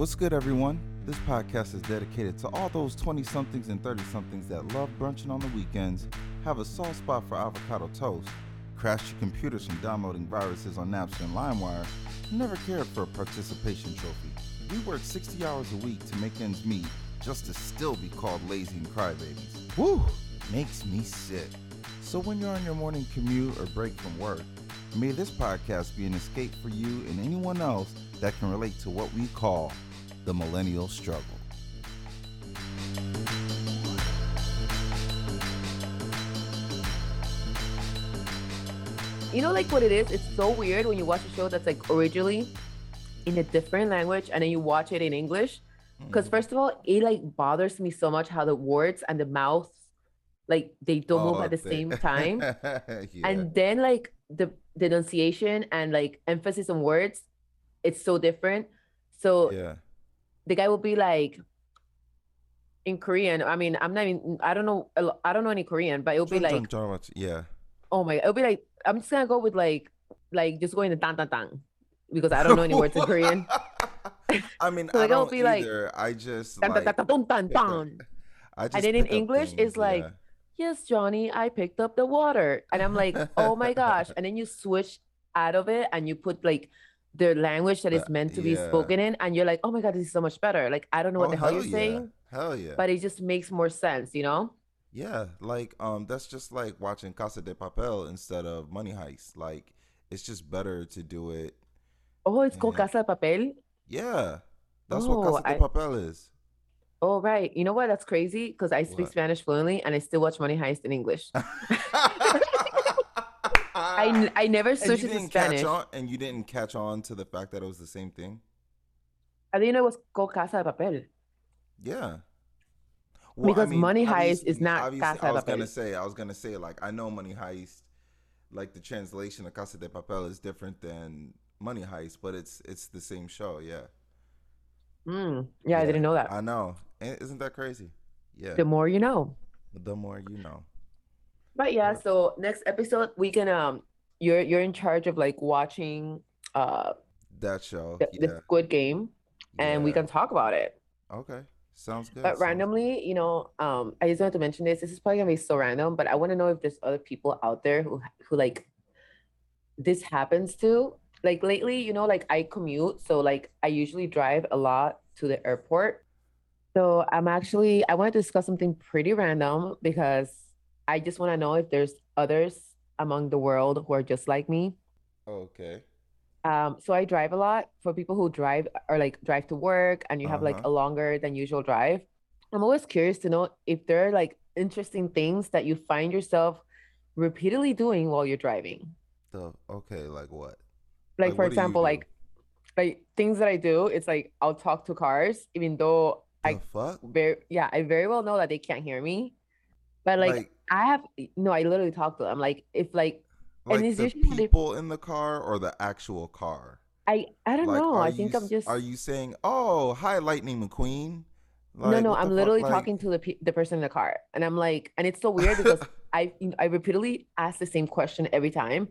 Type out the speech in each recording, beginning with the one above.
What's good, everyone? This podcast is dedicated to all those 20 somethings and 30 somethings that love brunching on the weekends, have a soft spot for avocado toast, crash your computers from downloading viruses on Napster and LimeWire, never cared for a participation trophy. We work 60 hours a week to make ends meet just to still be called lazy and crybabies. Woo! Makes me sick. So when you're on your morning commute or break from work, may this podcast be an escape for you and anyone else that can relate to what we call the millennial struggle. You know, like what it is? It's so weird when you watch a show that's like originally in a different language and then you watch it in English. Because Mm. first of all, it like bothers me so much how the words and the mouth, like they don't move Oh, at the they- same time. yeah. And then like the the enunciation and like emphasis on words, it's so different. So yeah. The guy will be like in Korean. I mean, I'm not even I don't know I don't know any Korean, but it'll be like yeah. oh my it'll be like I'm just gonna go with like like just going to tan tan tan because I don't know any words in Korean. I mean, So, I like, don't be like, either. I just like. I just and then in English, things, it's like, yeah. Yes, Johnny, I picked up the water. And I'm like, oh my gosh. And then you switch out of it and you put like the language that is meant to be yeah. spoken in. And you're like, oh my God, this is so much better. Like, I don't know what Oh, the hell hell you're yeah. saying, Hell yeah. but it just makes more sense, you know? Yeah, like um, that's just like watching Casa de Papel instead of Money Heist. Like, it's just better to do it. Oh, it's called Casa de Papel. Yeah, that's Oh, what Casa de I- Papel is. Oh, right. You know what? That's crazy because I speak What? Spanish fluently and I still watch Money Heist in English. I, I never switched it to Spanish. catch on, and you didn't catch on to the fact that it was the same thing. I didn't know it was called Casa de Papel. Yeah. Because Money Heist is not not obviously, Casa I de was gonna say, I was gonna say, like, I know Money Heist, like the translation of Casa de Papel is different than Money Heist, but it's it's the same show. Yeah. Mm, yeah, I didn't know that. I know. Isn't that crazy? Yeah. The more you know. The more you know. But yeah, Yeah. so next episode we can um you're you're in charge of like watching uh That show. the, yeah. the Squid Game and we can talk about it. Okay. Sounds good. But sounds- randomly, you know, um I just wanted to mention this. This is probably gonna be so random, but I want to know if there's other people out there who who like this happens to. Like lately, you know, like I commute, so like I usually drive a lot to the airport. So I'm actually I want to discuss something pretty random because I just want to know if there's others among the world who are just like me. Okay. Um, so I drive a lot for people who drive or like drive to work and you have like Uh-huh. a longer than usual drive. I'm always curious to know if there are like interesting things that you find yourself repeatedly doing while you're driving. The okay, like what? Like, Like, for what example, like like things that I do, it's like I'll talk to cars, even though The I fuck? very yeah, I very well know that they can't hear me. But like, like I have no, I literally talk to them. Like if like like it's the when they- people in the car or the actual car? I I don't Like, know. I you think I'm just Are you saying, "Oh, hi, Lightning McQueen"? no, Like, no, the I'm fuck? literally Like- talking to the pe- the person in the car, and I'm like, and it's so weird because I I repeatedly ask the same question every time.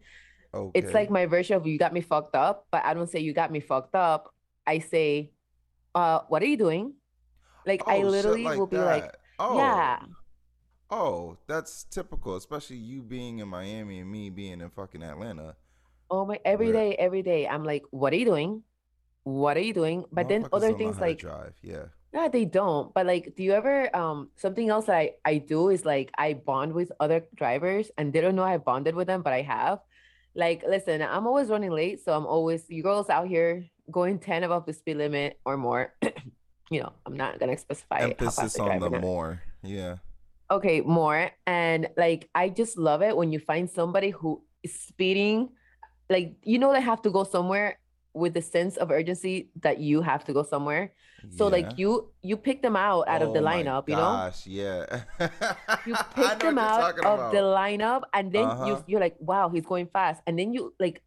It's like my version of "you got me fucked up," but I don't say "you got me fucked up." I say, "Uh, what are you doing?" Like Oh, I literally will be like, oh, "Yeah, Oh, that's typical, especially you being in Miami and me being in fucking Atlanta. oh my, every Where- day, every day." I'm like, "What are you doing? What are you doing?" But then other things like drive. Yeah. Yeah, they don't. But like, do you ever um something else I I do is like I bond with other drivers and they don't know I bonded with them, but I have. Like, listen, I'm always running late, so I'm always you girls out here going 10 above the speed limit or more. You know, I'm not gonna specify Emphasis on the more. Yeah. Okay, more. And like I just love it when you find somebody who is speeding, like you know they have to go somewhere with the sense of urgency that you have to go somewhere. So yeah. like you you pick them out out of the Oh lineup, you know? Gosh, yeah. you pick them out of the lineup and then Uh-huh. you you're like wow he's going fast and then you like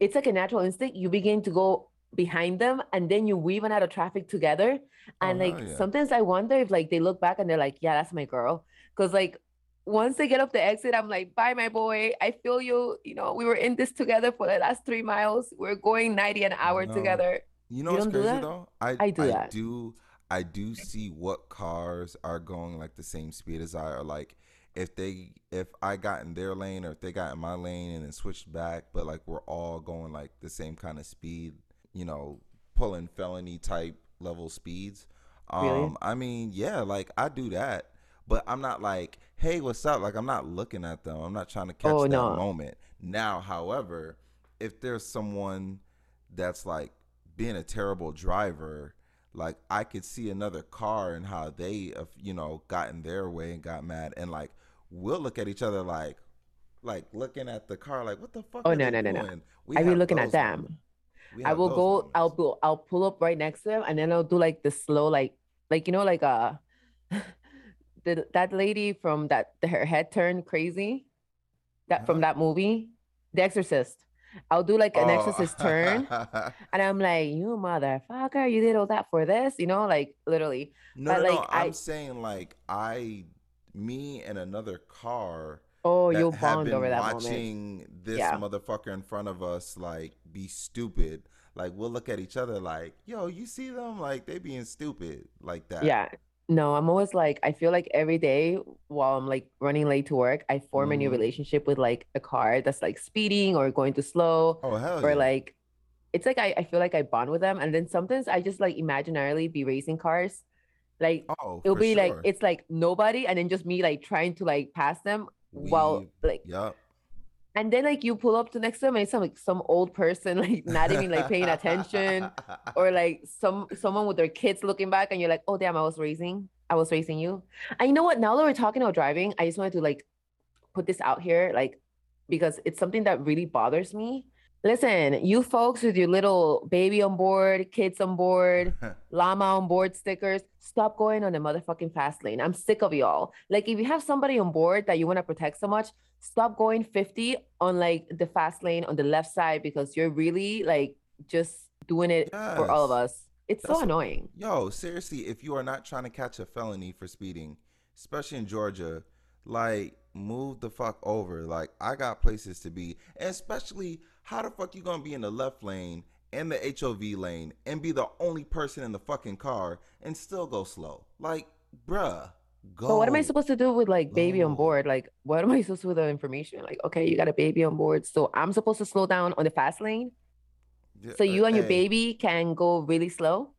it's like a natural instinct you begin to go behind them and then you weave out of traffic together and Oh, like yeah. sometimes i wonder if like they look back and they're like yeah that's my girl because like once they get off the exit i'm like bye my boy i feel you you know we were in this together for the last three miles we're going 90 an hour know. together You know You what's crazy though? I I do I that. do I do see what cars are going like the same speed as I or like if they if I got in their lane or if they got in my lane and then switched back, but like we're all going like the same kind of speed, you know, pulling felony type level speeds. Um Really? I mean, yeah, like I do that. But I'm not like, hey, what's up? Like I'm not looking at them. I'm not trying to catch Oh, that no. moment. Now, however, if there's someone that's like being a terrible driver, like I could see another car and how they, have, you know, got in their way and got mad, and like we'll look at each other like, like looking at the car, like what the fuck? Oh, are no, no, no, no. We I be looking at them. I will go. I'll moments. go. I'll pull up right next to him, and then I'll do like the slow, like, like you know, like uh, the that lady from that her head turned crazy, that from Huh? that movie, The Exorcist. I'll do like an Oh. exorcist turn, and I'm like, you motherfucker, you did all that for this, you know, like literally. no, but, no, no. like, I- I'm saying like I, me and another car Oh, you'll bond been over that moment. watching this Yeah. motherfucker in front of us like be stupid. Like we'll look at each other like, yo, you see them like they being stupid like that. Yeah. No, I'm always like, I feel like every day while I'm like running late to work, I form a new Mhm. relationship with like a car that's like speeding or going too slow. Oh hell or yeah. like it's like I, I feel like I bond with them and then sometimes I just like imaginarily be racing cars. Like oh, it'll be like it's like nobody and then just me like trying to like pass them while Weave. like Yup. and then like you pull up to next to them and it's some like some old person like not even like paying attention or like some someone with their kids looking back and you're like, oh damn, I was raising, I was raising you. And you know what? Now that we're talking about driving, I just wanted to like put this out here, like because it's something that really bothers me. Listen, you folks with your little baby on board, kids on board, llama on board stickers, stop going on the motherfucking fast lane. I'm sick of y'all. Like if you have somebody on board that you want to protect so much, stop going 50 on like the fast lane on the left side because you're really like just doing it for all of us. It's That's so annoying. Yo, seriously, if you are not trying to catch a felony for speeding, especially in Georgia, like move the fuck over. Like I got places to be, and especially how the fuck you gonna be in the left lane and the HOV lane and be the only person in the fucking car and still go slow? Like, bruh, go. But what am I supposed to do with like baby on board? Like, what am I supposed to do with the information? Like, okay, you got a baby on board, so I'm supposed to slow down on the fast lane, Yeah, so uh, you and your hey, baby can go really slow.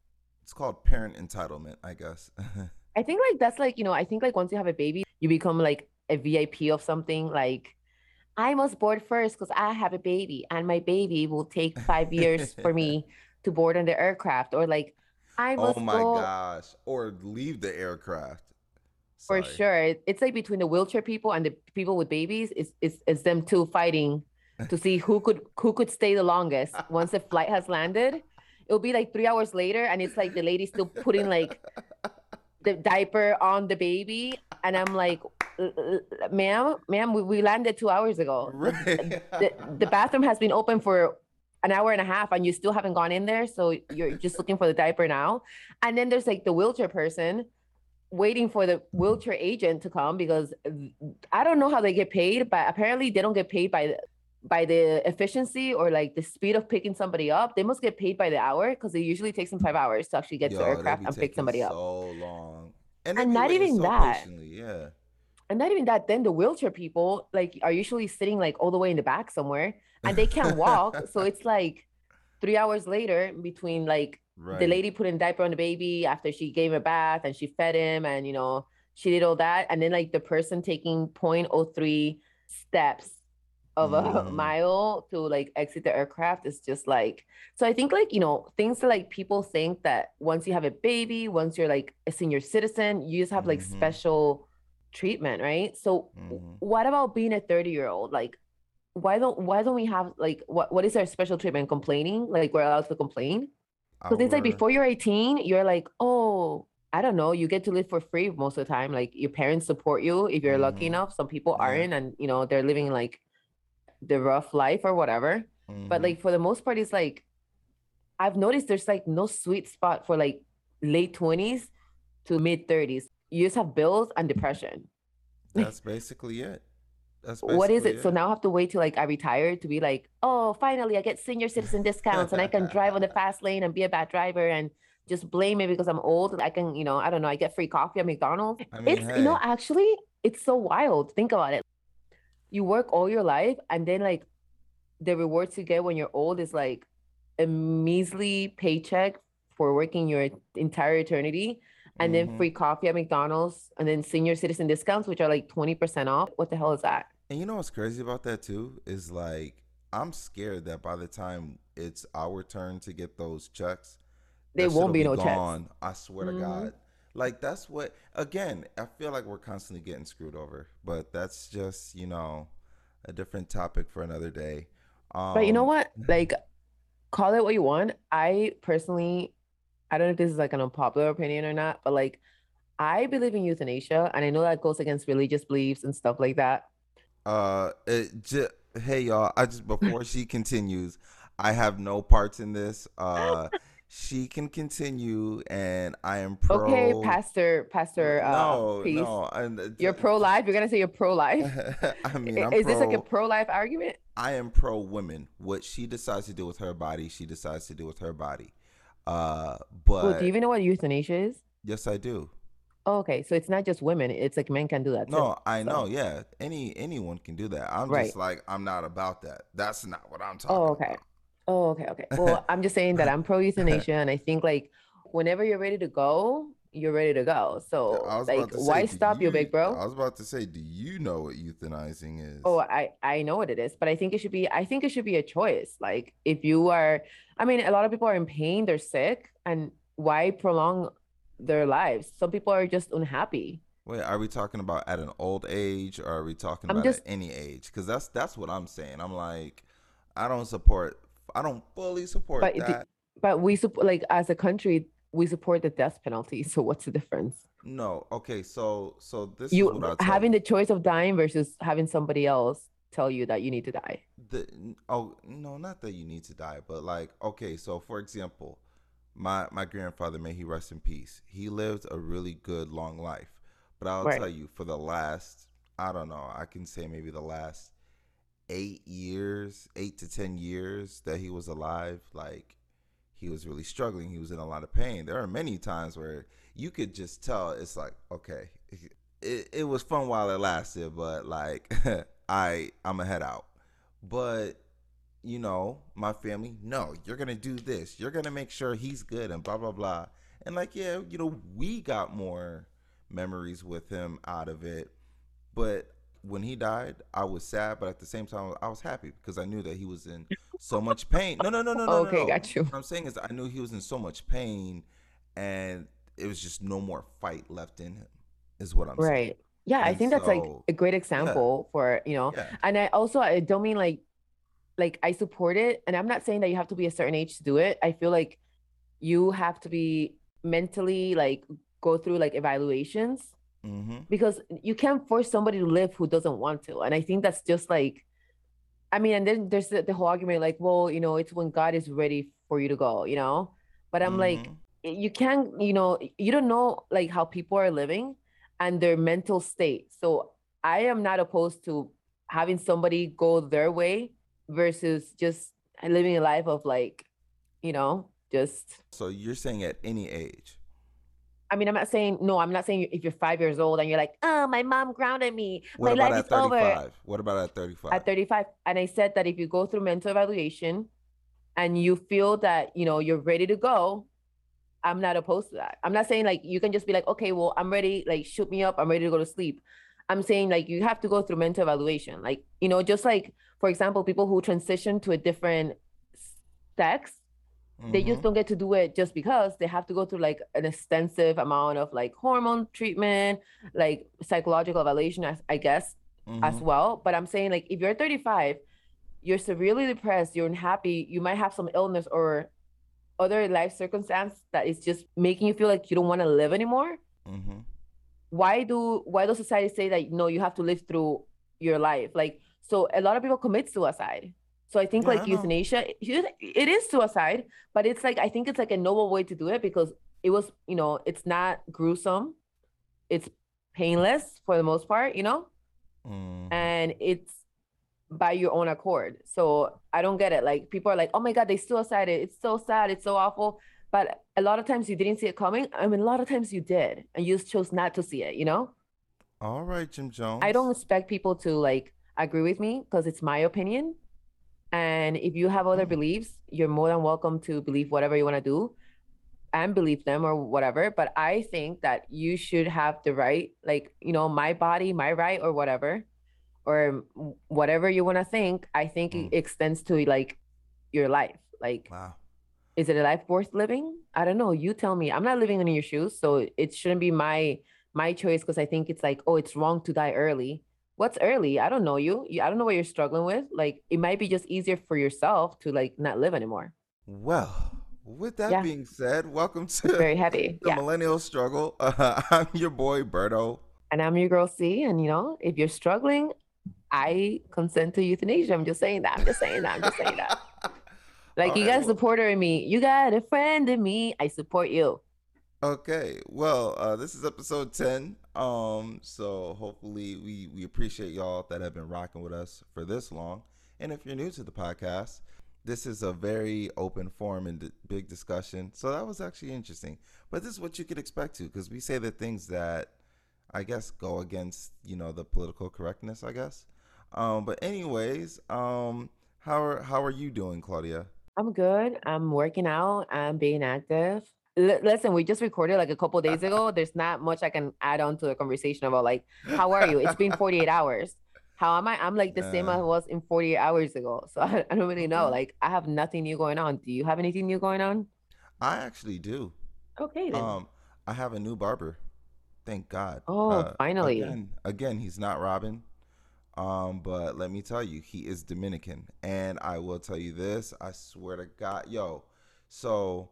It's called parent entitlement, I guess. I think like that's like, you know, I think like once you have a baby, you become like a VIP of something. Like, I must board first because I have a baby, and my baby will take five years for me to board on the aircraft, or like, I oh must oh my go gosh! Or leave the aircraft. for sure. It's like between the wheelchair people and the people with babies. It's it's, it's them two fighting to see who could who could stay the longest once the flight has landed. It'll be like three hours later, and it's like the lady still putting like the diaper on the baby, and I'm like, "L- l- "Ma'am, ma'am, we, we landed two hours ago. Right. The, the bathroom has been open for an hour and a half, and you still haven't gone in there, so you're just looking for the diaper now." And then there's like the wheelchair person waiting for the wheelchair agent to come because I don't know how they get paid, but apparently they don't get paid by the, by the efficiency or like the speed of picking somebody up. They must get paid by the hour because it usually takes them five hours to actually get to Yo, the aircraft and pick somebody up. So long, and, And not even so that. patiently, Yeah. And not even that, then the wheelchair people like are usually sitting like all the way in the back somewhere and they can't walk. so it's like three hours later between like Right. the lady putting diaper on the baby after she gave him a bath and she fed him and you know she did all that and then like the person taking 0.03 steps of a Mhm. mile to like exit the aircraft is just like so i think like you know things that like people think that once you have a baby once you're like a senior citizen you just have like Mhm. special treatment right so Mhm. what about being a 30 year old like why don't why don't we have like what what is our special treatment complaining like we're allowed to complain because it's like before you're 18, you're like, oh, I don't know, you get to live for free most of the time. Like your parents support you if you're lucky Mhm. enough. Some people Yeah. aren't, and you know, they're living like the rough life or whatever. But Mhm. like for the most part, it's like I've noticed there's like no sweet spot for like late 20s to mid 30s. You just have bills and depression. that's basically it. That's what is basically it? So now I have to wait till like I retire to be like, oh, finally I get senior citizen discounts and I can drive on the fast lane and be a bad driver and just blame it because I'm old. I can, you know, I don't know, I get free coffee at McDonald's. I mean, it's, you know, actually, it's so wild. Think about it. You work all your life and then like the rewards you get when you're old is like a measly paycheck for working your entire eternity and then Mhm. free coffee at McDonald's and then senior citizen discounts, which are like 20% off. What the hell is that? And you know what's crazy about that too is like I'm scared that by the time it's our turn to get those checks, There won't shit'll be no checks. gone. I swear to Mhm. God. Like that's what again, I feel like we're constantly getting screwed over. But that's just, you know, a different topic for another day. Um But you know what? Like, call it what you want. I personally, I don't know if this is like an unpopular opinion or not, but like, I believe in euthanasia, and I know that goes against religious beliefs and stuff like that. Uh, it j- hey y'all. I just before she continues, I have no parts in this. Uh, she can continue, and I am pro. Okay, Pastor, Pastor, uh, no, peace. no, uh, You're pro-life. You're gonna say you're pro-life. I mean, I'm Is this like a pro- pro-life argument? I am pro women. What she decides to do with her body, she decides to do with her body. Uh, but Well, do you even know what euthanasia is? yes, I do. Oh, okay, so it's not just women. It's like men can do that too. No, I so- know. Yeah, any anyone can do that. I'm Right. just like I'm not about that. That's not what I'm talking Oh, okay. about. Oh, okay, okay. Well, I'm just saying that I'm pro euthanasia, and I think like whenever you're ready to go, you're ready to go. So was like, say, why stop you, big bro? I was about to say, do you know what euthanizing is? Oh, I I know what it is, but I think it should be I think it should be a choice. Like if you are I mean, a lot of people are in pain, they're sick, and why prolong their lives? Some people are just unhappy. Wait, are we talking about at an old age, or are we talking I'm about just- at any age? Because that's that's what I'm saying. I'm like, I don't support. I don't fully support But the- that. But we support like as a country, we support the death penalty. So what's the difference? no, okay. So so this is You having the choice of dying versus having somebody else tell you that you need to die. the oh no, not that you need to die, but like okay. So for example, my my grandfather, may he rest in peace. He lived a really good long life, but I'll Right. tell you, for the last I don't know, I can say maybe the last eight years, eight to ten years that he was alive, like he was really struggling. He was in a lot of pain. There are many times where you could just tell it's like, okay, it, it was fun while it lasted, but like I I'm a head out. But you know, my family, no, you're gonna do this. You're gonna make sure he's good and blah blah blah. And like, yeah, you know, we got more memories with him out of it. But when he died, I was sad, but at the same time, I was happy because I knew that he was in so much pain. No, no, no, no, no. Okay, no, got you. What I'm saying is, I knew he was in so much pain, and it was just no more fight left in him. Is what I'm saying. Right. Yeah, I And think that's like a great example for, you know, Yeah. and I also I don't mean like like I support it and I'm not saying that you have to be a certain age to do it. I feel like you have to be mentally like go through like evaluations Mm-hmm. because you can't force somebody to live who doesn't want to. And I think that's just like I mean, and then there's the, the whole argument like, well, you know, it's when God is ready for you to go, you know? But I'm like Mhm. you can't you know you don't know like how people are living and their mental state so i am not opposed to having somebody go their way versus just living a life of like you know just So you're saying at any age? I mean i'm not saying no i'm not saying if you're five years old and you're like oh my mom grounded me What my about life at is over 35? What about at 35? at 35 and i said that if you go through mental evaluation and you feel that you know you're ready to go i'm not opposed to that i'm not saying like you can just be like okay well i'm ready like shoot me up i'm ready to go to sleep i'm saying like you have to go through mental evaluation like you know just like for example people who transition to a different sex they just Mhm. don't get to do it just because they have to go through like an extensive amount of like hormone treatment like psychological evaluation as i guess as Mhm. well. But I'm saying like if you're 35, you're severely depressed, you're unhappy, you might have some illness or other life circumstance that is just making you feel like you don't want to live anymore. Mhm. Why do why does society say that no, you have to live through your life? Like so a lot of people commit suicide. So I think Yeah, like I euthanasia, it is suicide, but it's like I think it's like a noble way to do it because it was, you know, it's not gruesome. It's painless for the most part, you know? mm. and it's by your own accord. So I don't get it. Like people are like, oh my God, they suicided. It's so sad. It's so awful. But a lot of times you didn't see it coming. I mean, a lot of times you did, and you just chose not to see it, you know? All right, Jim Jones. I don't expect people to like agree with me because it's my opinion. And if you have other beliefs, you're more than welcome to believe whatever you want to do and believe them or whatever. But I think that you should have the right, like, you know, my body, my right, or whatever, or whatever you want to think. I think mm. it extends to like your life. Like, wow. Is it a life worth living? I don't know. You tell me. I'm not living in your shoes, so it shouldn't be my my choice because I think it's like, oh, it's wrong to die early. What's early? I don't know you. I don't know what you're struggling with. Like, it might be just easier for yourself to like not live anymore. Well, with that yeah. being said, welcome to very heavy the yeah. millennial struggle. Uh, I'm your boy Berto, and I'm your girl C. And you know, if you're struggling, I consent to euthanasia. I'm just saying that. I'm just saying that. I'm just saying that. Like All you right, got a supporter in me. You got a friend in me. I support you. Okay. Well, uh, this is episode 10. Um, so hopefully we, we appreciate y'all that have been rocking with us for this long. And if you're new to the podcast, this is a very open forum and d- big discussion. So that was actually interesting. But this is what you could expect to, because we say the things that I guess go against, you know, the political correctness, I guess. Um, but anyways, um, how are how are you doing, Claudia? I'm good. I'm working out. I'm being active. Listen, we just recorded like a couple days ago. There's not much I can add on to the conversation about like how are you? It's been 48 hours. How am I? I'm like the same as I was in 48 hours ago. So I, I don't really know. Like I have nothing new going on. Do you have anything new going on? I actually do. Okay then. Um, I have a new barber. Thank God. Oh, uh, finally. Again, again, he's not Robin. Um, but let me tell you, he is Dominican, and I will tell you this: I swear to God, yo. So,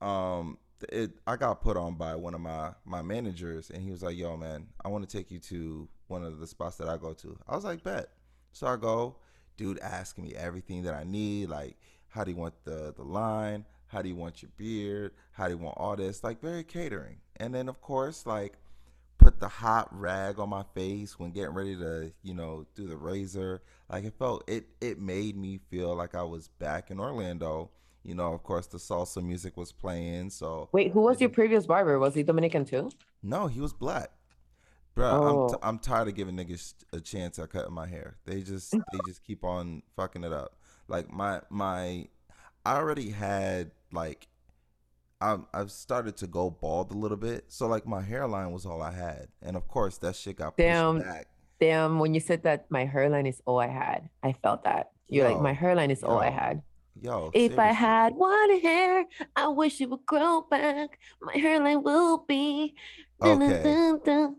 um, it I got put on by one of my my managers, and he was like, "Yo, man, I want to take you to one of the spots that I go to." I was like, "Bet." So I go. Dude asking me everything that I need, like how do you want the the line, how do you want your beard, how do you want all this, like very catering. And then of course, like put the hot rag on my face when getting ready to, you know, do the razor. Like it felt it it made me feel like I was back in Orlando. You know, of course the salsa music was playing. So Wait, who was your previous barber? Was he Dominican too? No, he was black. Bro, oh. I'm, t- I'm tired of giving niggas a chance at cutting my hair. They just they just keep on fucking it up. Like my my I already had like i I've started to go bald a little bit. So like my hairline was all I had, and of course that shit got pushed damn, back. Damn, when you said that my hairline is all I had, I felt that. You're yo, like my hairline is yo, all I had. Yo, if seriously. I had one hair, I wish it would grow back. My hairline will be. Okay. Dun, dun, dun.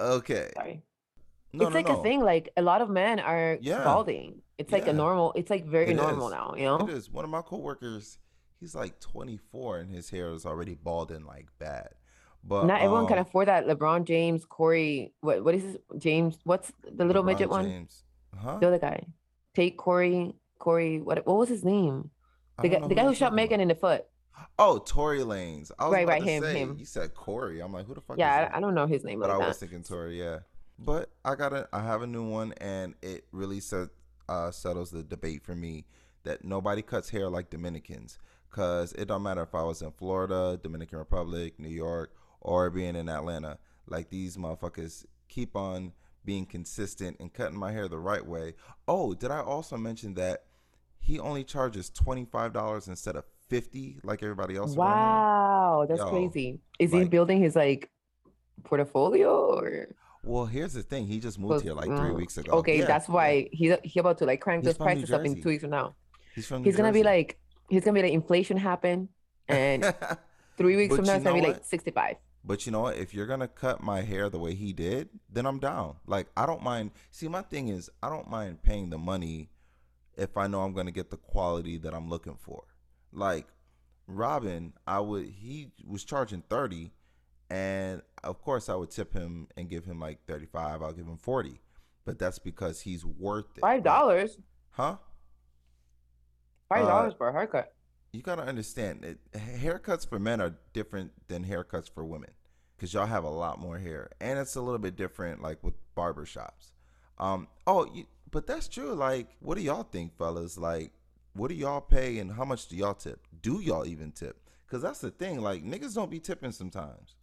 Okay. Sorry. No, it's no, like no. a thing. Like a lot of men are yeah. balding. It's like yeah. a normal. It's like very it normal is. now. You know. It is. One of my coworkers he's like 24 and his hair is already balding like bad. But not everyone um, can afford that. LeBron James, Corey, what what is his James? What's the little LeBron midget James. one? Huh? The other guy. Take Corey, Corey. What what was his name? The guy, the guy who shot Megan in the foot. Oh, Tory Lanez. I was right, right, him, say, him. You said Corey. I'm like, who the fuck? Yeah, I, I, don't know his name. But like I was thinking Tory. Yeah, but I got a, I have a new one, and it really set, uh, settles the debate for me that nobody cuts hair like Dominicans. Cause it don't matter if I was in Florida, Dominican Republic, New York, or being in Atlanta. Like these motherfuckers keep on being consistent and cutting my hair the right way. Oh, did I also mention that he only charges twenty five dollars instead of fifty like everybody else? Wow, that's Yo, crazy. Is like, he building his like portfolio or? Well, here's the thing. He just moved well, here like three mm, weeks ago. Okay, yeah, that's why yeah. he he about to like crank those prices up in two weeks from now. He's from. New He's gonna be like he's gonna be like inflation happen, and three weeks from now it's gonna be like sixty five. But you know what? If you're gonna cut my hair the way he did, then I'm down. Like I don't mind. See, my thing is I don't mind paying the money if I know I'm gonna get the quality that I'm looking for. Like Robin, I would he was charging thirty, and of course I would tip him and give him like thirty five. I'll give him forty, but that's because he's worth it. Five dollars? Like, huh? Five dollars uh, for a haircut. You gotta understand, it, haircuts for men are different than haircuts for women. because y'all have a lot more hair, and it's a little bit different, like with barber shops. Um, oh, you, but that's true. Like, what do y'all think, fellas? Like, what do y'all pay, and how much do y'all tip? Do y'all even tip? Because that's the thing. Like, niggas don't be tipping sometimes.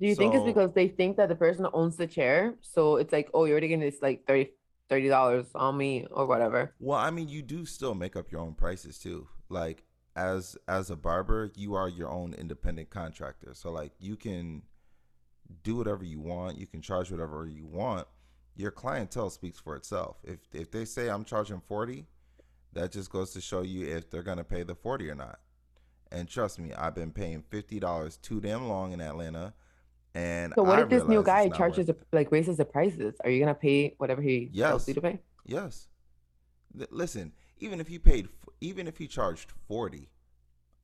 Do you think it's because they think that the person owns the chair? So it's like, oh, you're already getting this like 30 dollars on me or whatever. Well, I mean, you do still make up your own prices too. Like as as a barber, you are your own independent contractor. So like you can do whatever you want, you can charge whatever you want. Your clientele speaks for itself. If if they say I'm charging 40, that just goes to show you if they're going to pay the 40 or not. And trust me, I've been paying $50 too damn long in Atlanta. And So what I if this new guy charges the, like raises the prices? Are you gonna pay whatever he tells Yes. you to pay? Yes. L- listen, even if he paid, f- even if he charged forty,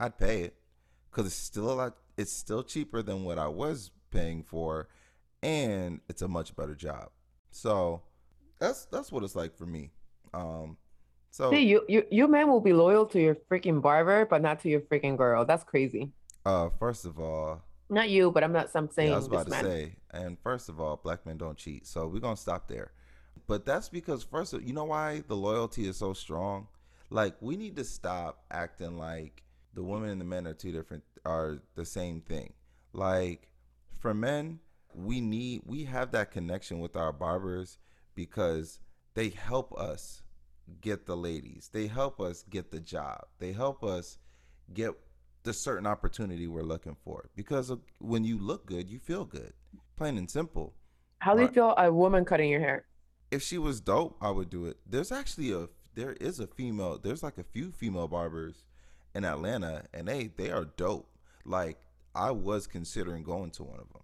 I'd pay it because it's still a lot. It's still cheaper than what I was paying for, and it's a much better job. So that's that's what it's like for me. Um, so See, you, you you men will be loyal to your freaking barber, but not to your freaking girl. That's crazy. uh, first of all, Not you, but I'm not. I'm saying yeah, I was about to man. say, and first of all, black men don't cheat. So we're gonna stop there. But that's because first, of, all, you know why the loyalty is so strong. Like we need to stop acting like the women and the men are two different, are the same thing. Like for men, we need we have that connection with our barbers because they help us get the ladies. They help us get the job. They help us get the certain opportunity we're looking for. Because of, when you look good, you feel good. Plain and simple. How do you feel a woman cutting your hair? If she was dope, I would do it. There's actually a there is a female. There's like a few female barbers in Atlanta, and they they are dope. Like I was considering going to one of them,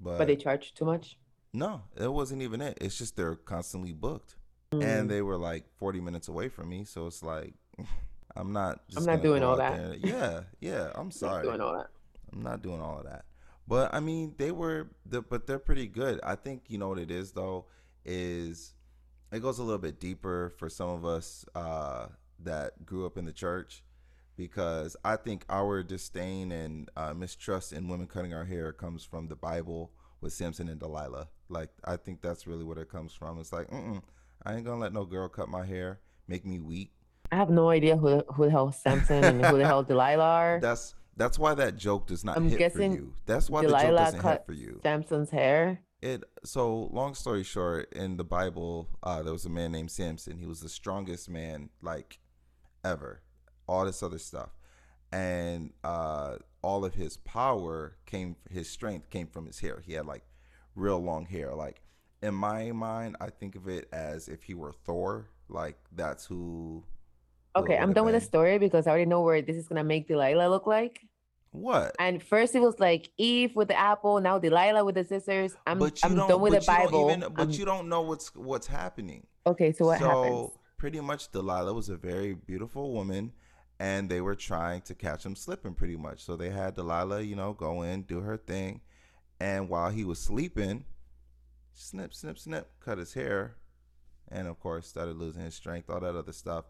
but, But they charge too much. no, it wasn't even it. It's just they're constantly booked, Mm. and they were like 40 minutes away from me. So it's like I'm not. Just not doing all that. there. Yeah, yeah. I'm sorry. Not sorry. Doing all that. I'm not doing all of that. But I mean, they were, the, but they're pretty good. I think you know what it is though is it goes a little bit deeper for some of us uh, that grew up in the church because I think our disdain and uh, mistrust in women cutting our hair comes from the Bible with Samson and Delilah. Like I think that's really what it comes from. It's like, I ain't gonna let no girl cut my hair, make me weak. I have no idea who who the hell Samson and who the hell Delilah are. That's that's why that joke does not I'm hit for you. That's why the joke Delilah doesn't cut hit for you. Samson's hair. It so long story short, in the Bible, uh, there was a man named Samson. He was the strongest man like ever. All this other stuff, and uh, all of his power came, his strength came from his hair. He had like real long hair. Like in my mind, I think of it as if he were Thor. Like that's who. Okay, I'm done with the story because I already know where this is gonna make Delilah look like. What? And first it was like Eve with the apple, now Delilah with the scissors. I'm I'm done with but the you don't Bible. even- but I'm- you don't know what's what's happening. okay, so what so happens? pretty much Delilah was a very beautiful woman and they were trying to catch him slipping pretty much. So they had Delilah, you know, go in, do her thing. And while he was sleeping, snip, snip, snip, cut his hair. And of course started losing his strength, all that other stuff.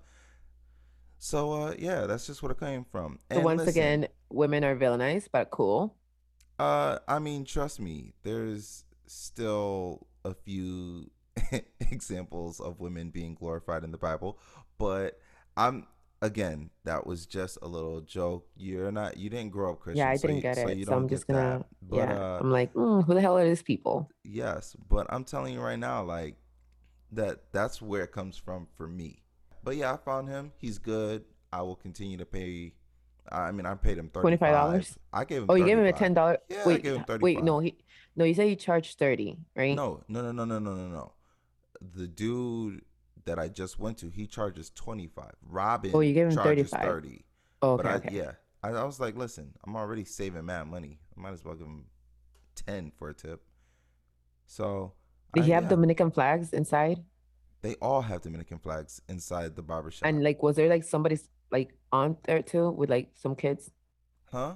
So uh yeah, that's just what it came from. So once listen, again, women are villainized, but cool. uh, I mean, trust me, there's still a few examples of women being glorified in the Bible, but I'm again, that was just a little joke. You're not, you didn't grow up Christian, Yeah, I so didn't you- get so it. you So I'm just gonna But yeah. uh, I'm like, mm, who the hell are these people? yes, but I'm telling you right now, like that, that's where it comes from for me. But yeah, I found him. He's good. I will continue to pay. I mean, I paid him $25? I gave him. Oh, you gave him a ten dollar. Yeah, I wait, gave him wait, no, he no, you said you charged thirty, right? No, no, no, no, no, no, no, no. The dude that I just went to, he charges twenty five. Robin, Oh, you gave him charges 35. thirty. Oh, but okay, I, okay. yeah, I, I was like, listen, I'm already saving mad money. I might as well give him ten for a tip. So Did I- he have yeah, Dominican flags inside? They all have Dominican flags inside the barbershop. And like, was there like somebody's like aunt there too with like some kids? huh?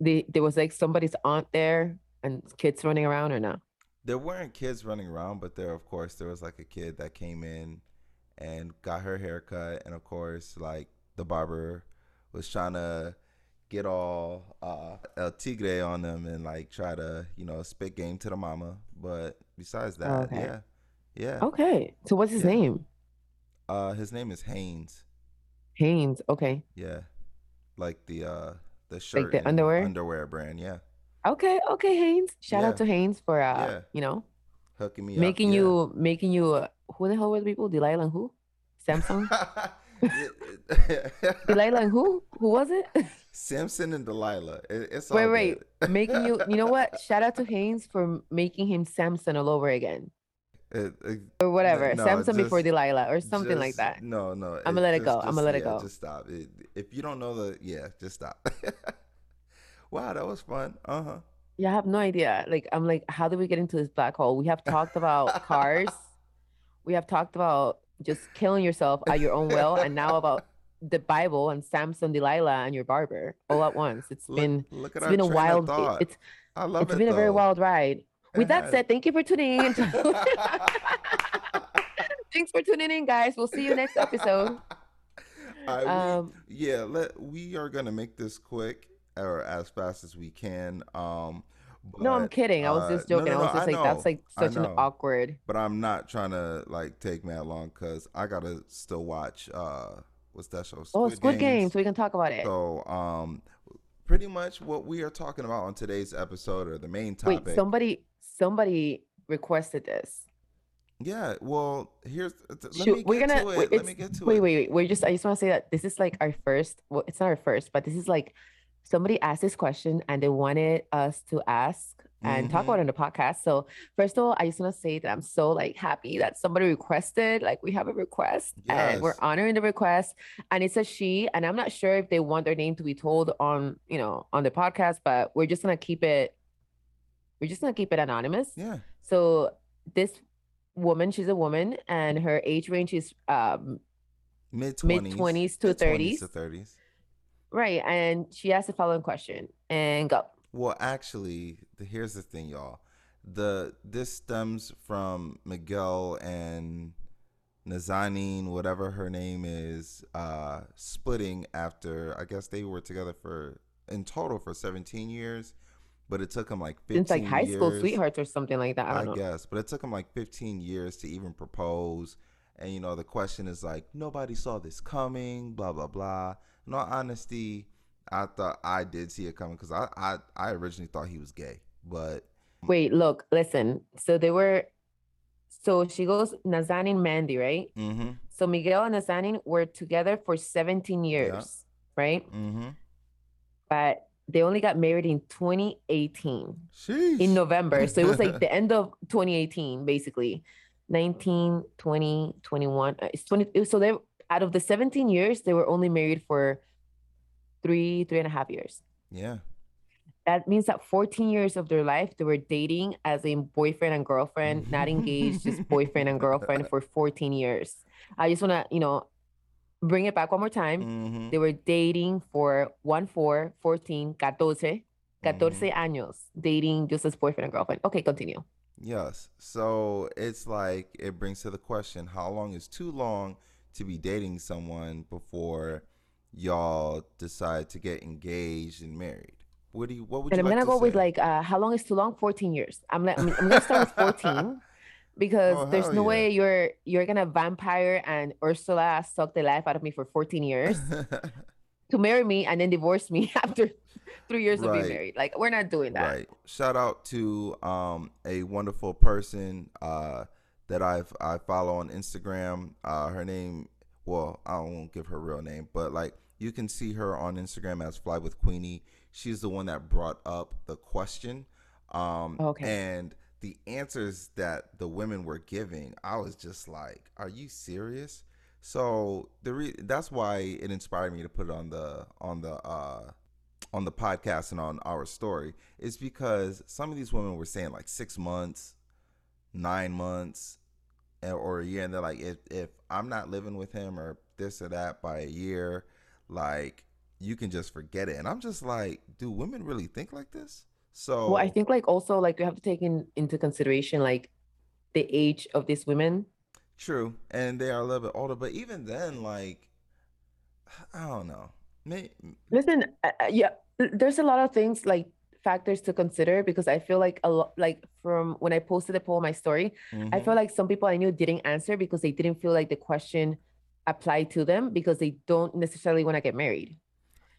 The there was like somebody's aunt there and kids running around or no? There weren't kids running around, but there, of course, there was like a kid that came in and got her hair cut, and of course, like the barber was trying to get all uh El Tigre on them and like try to, you know, spit game to the mama. But besides that, Okay. yeah. Yeah. Okay. So what's his Yeah. name? Uh his name is Haynes. Haynes. Okay. Yeah. Like the uh the shirt like the underwear? underwear brand, yeah. Okay. Okay, Haynes. Shout Yeah. out to Haynes for uh, Yeah. you know, Hooking me making up. yeah. you making you uh, who the hell were the people? Delilah and who? Samsung? Delilah and who? Who was it? Samson and Delilah. It, it's wait, wait. Making you you know what? Shout out to Haynes for making him Samson all over again. It- it- Or whatever. no, Samson before Delilah or something like that. No, no. I'ma let it just- go. I'ma just- let it go. Just stop. It, if you don't know the, yeah, just stop. Wow, that was fun. Uh huh. Yeah, I have no idea. Like, I'm like, how did we get into this black hole? We have talked about cars. We have talked about just killing yourself at your own will, and now about the Bible and Samson, Delilah, and your barber all at once. It's Look, been look at it's been a wild. it's I love it's it. been a very wild ride. With that said, thank you for tuning in. Thanks for tuning in, guys. We'll see you next episode. Right, we- Um, yeah, let we are gonna make this quick or as fast as we can. Um, no, I'm but, kidding. I was uh, just no, joking. no, I was no, just like, know, that's like such an awkward. But I'm not trying to like take mad long because I gotta still watch. uh What's that show? Oh, Squid Game, so we can talk about it. So, um, pretty much what we are talking about on today's episode or the main topic. Wait, somebody somebody requested this. yeah. Well, here's. Let Shoot, me we're gonna to wait, it. Let me get to wait, it. Wait, wait, wait. We're just I just want to say that this is like our first. Well, it's not our first, but this is like somebody asked this question and they wanted us to ask and talk Mhm. about it on the podcast. So first of all, I just want to say that I'm so like happy that somebody requested. Like we have a request and we're honoring the request. And it's a she. And I'm not sure if they want their name to be told on you know on the podcast, but we're just gonna keep it. We're just gonna keep it anonymous. Yeah. So this woman, she's a woman, and her age range is um Mid Mid-twenties to thirties. to thirties. Right. And she asked the following question and go. Well, actually, the, here's the thing, y'all. The this stems from Miguel and Nazanin, whatever her name is, uh, splitting after I guess they were together for in total for 17 years, but it took them like 15 Since like high school sweethearts or something like that. I I, don't know. guess, but it took them like 15 years to even propose. And you know, the question is like, nobody saw this coming, blah blah blah. In all honesty, I thought I did see it coming because I, I I originally thought he was gay, but Wait, look, listen. So they were so she goes Nazanin Mandi, right? mm-hmm, So Miguel and Nazanin were together for 17 years, right? mm-hmm. But they only got married in 2018. Sheesh. in November. So it was like the end of 2018, basically. 19, 20, 21. uh, It's 20. So they out of the 17 years, they were only married for three, three and a half years. yeah, That means that 14 years of their life, they were dating as a boyfriend and girlfriend, not engaged, just boyfriend and girlfriend for 14 years. I just want to, you know, bring it back one more time. mm-hmm. They were dating for 1, 4, 14, 14, 14 Mhm. años, dating just as boyfriend and girlfriend. Okay, continue. Yes. So it's like it brings to the question: How long is too long to be dating someone before y'all decide to get engaged and married? What do you? What would And you I'm like gonna go with like uh how long is too long? 14 years. I'm like I'm, I'm gonna start with 14 because Oh, there's no yeah. way you're you're gonna vampire and Ursula suck the life out of me for 14 years to marry me and then divorce me after three years of being married. Like we're not doing that. Right. Shout out to um a wonderful person uh that I've I follow on Instagram. Uh her name well, I won't give her real name, but like you can see her on Instagram as Fly with Queenie. She's the one that brought up the question. Um Okay. and the answers that the women were giving, I was just like, are you serious? So the re- that's why it inspired me to put it on the on the uh on the podcast and on our story is because some of these women were saying like six months, nine months, or a year, and they're like, if if I'm not living with him or this or that by a year, like you can just forget it. And I'm just like, do women really think like this? So Well, I think like also like you have to take in into consideration like the age of these women. True, and they are a little bit older, but even then, like, I don't know. May, Listen, uh, yeah, there's a lot of things like factors to consider because I feel like a lot, like from when I posted the poll on my story, mhm. I feel like some people I knew didn't answer because they didn't feel like the question applied to them because they don't necessarily want to get married.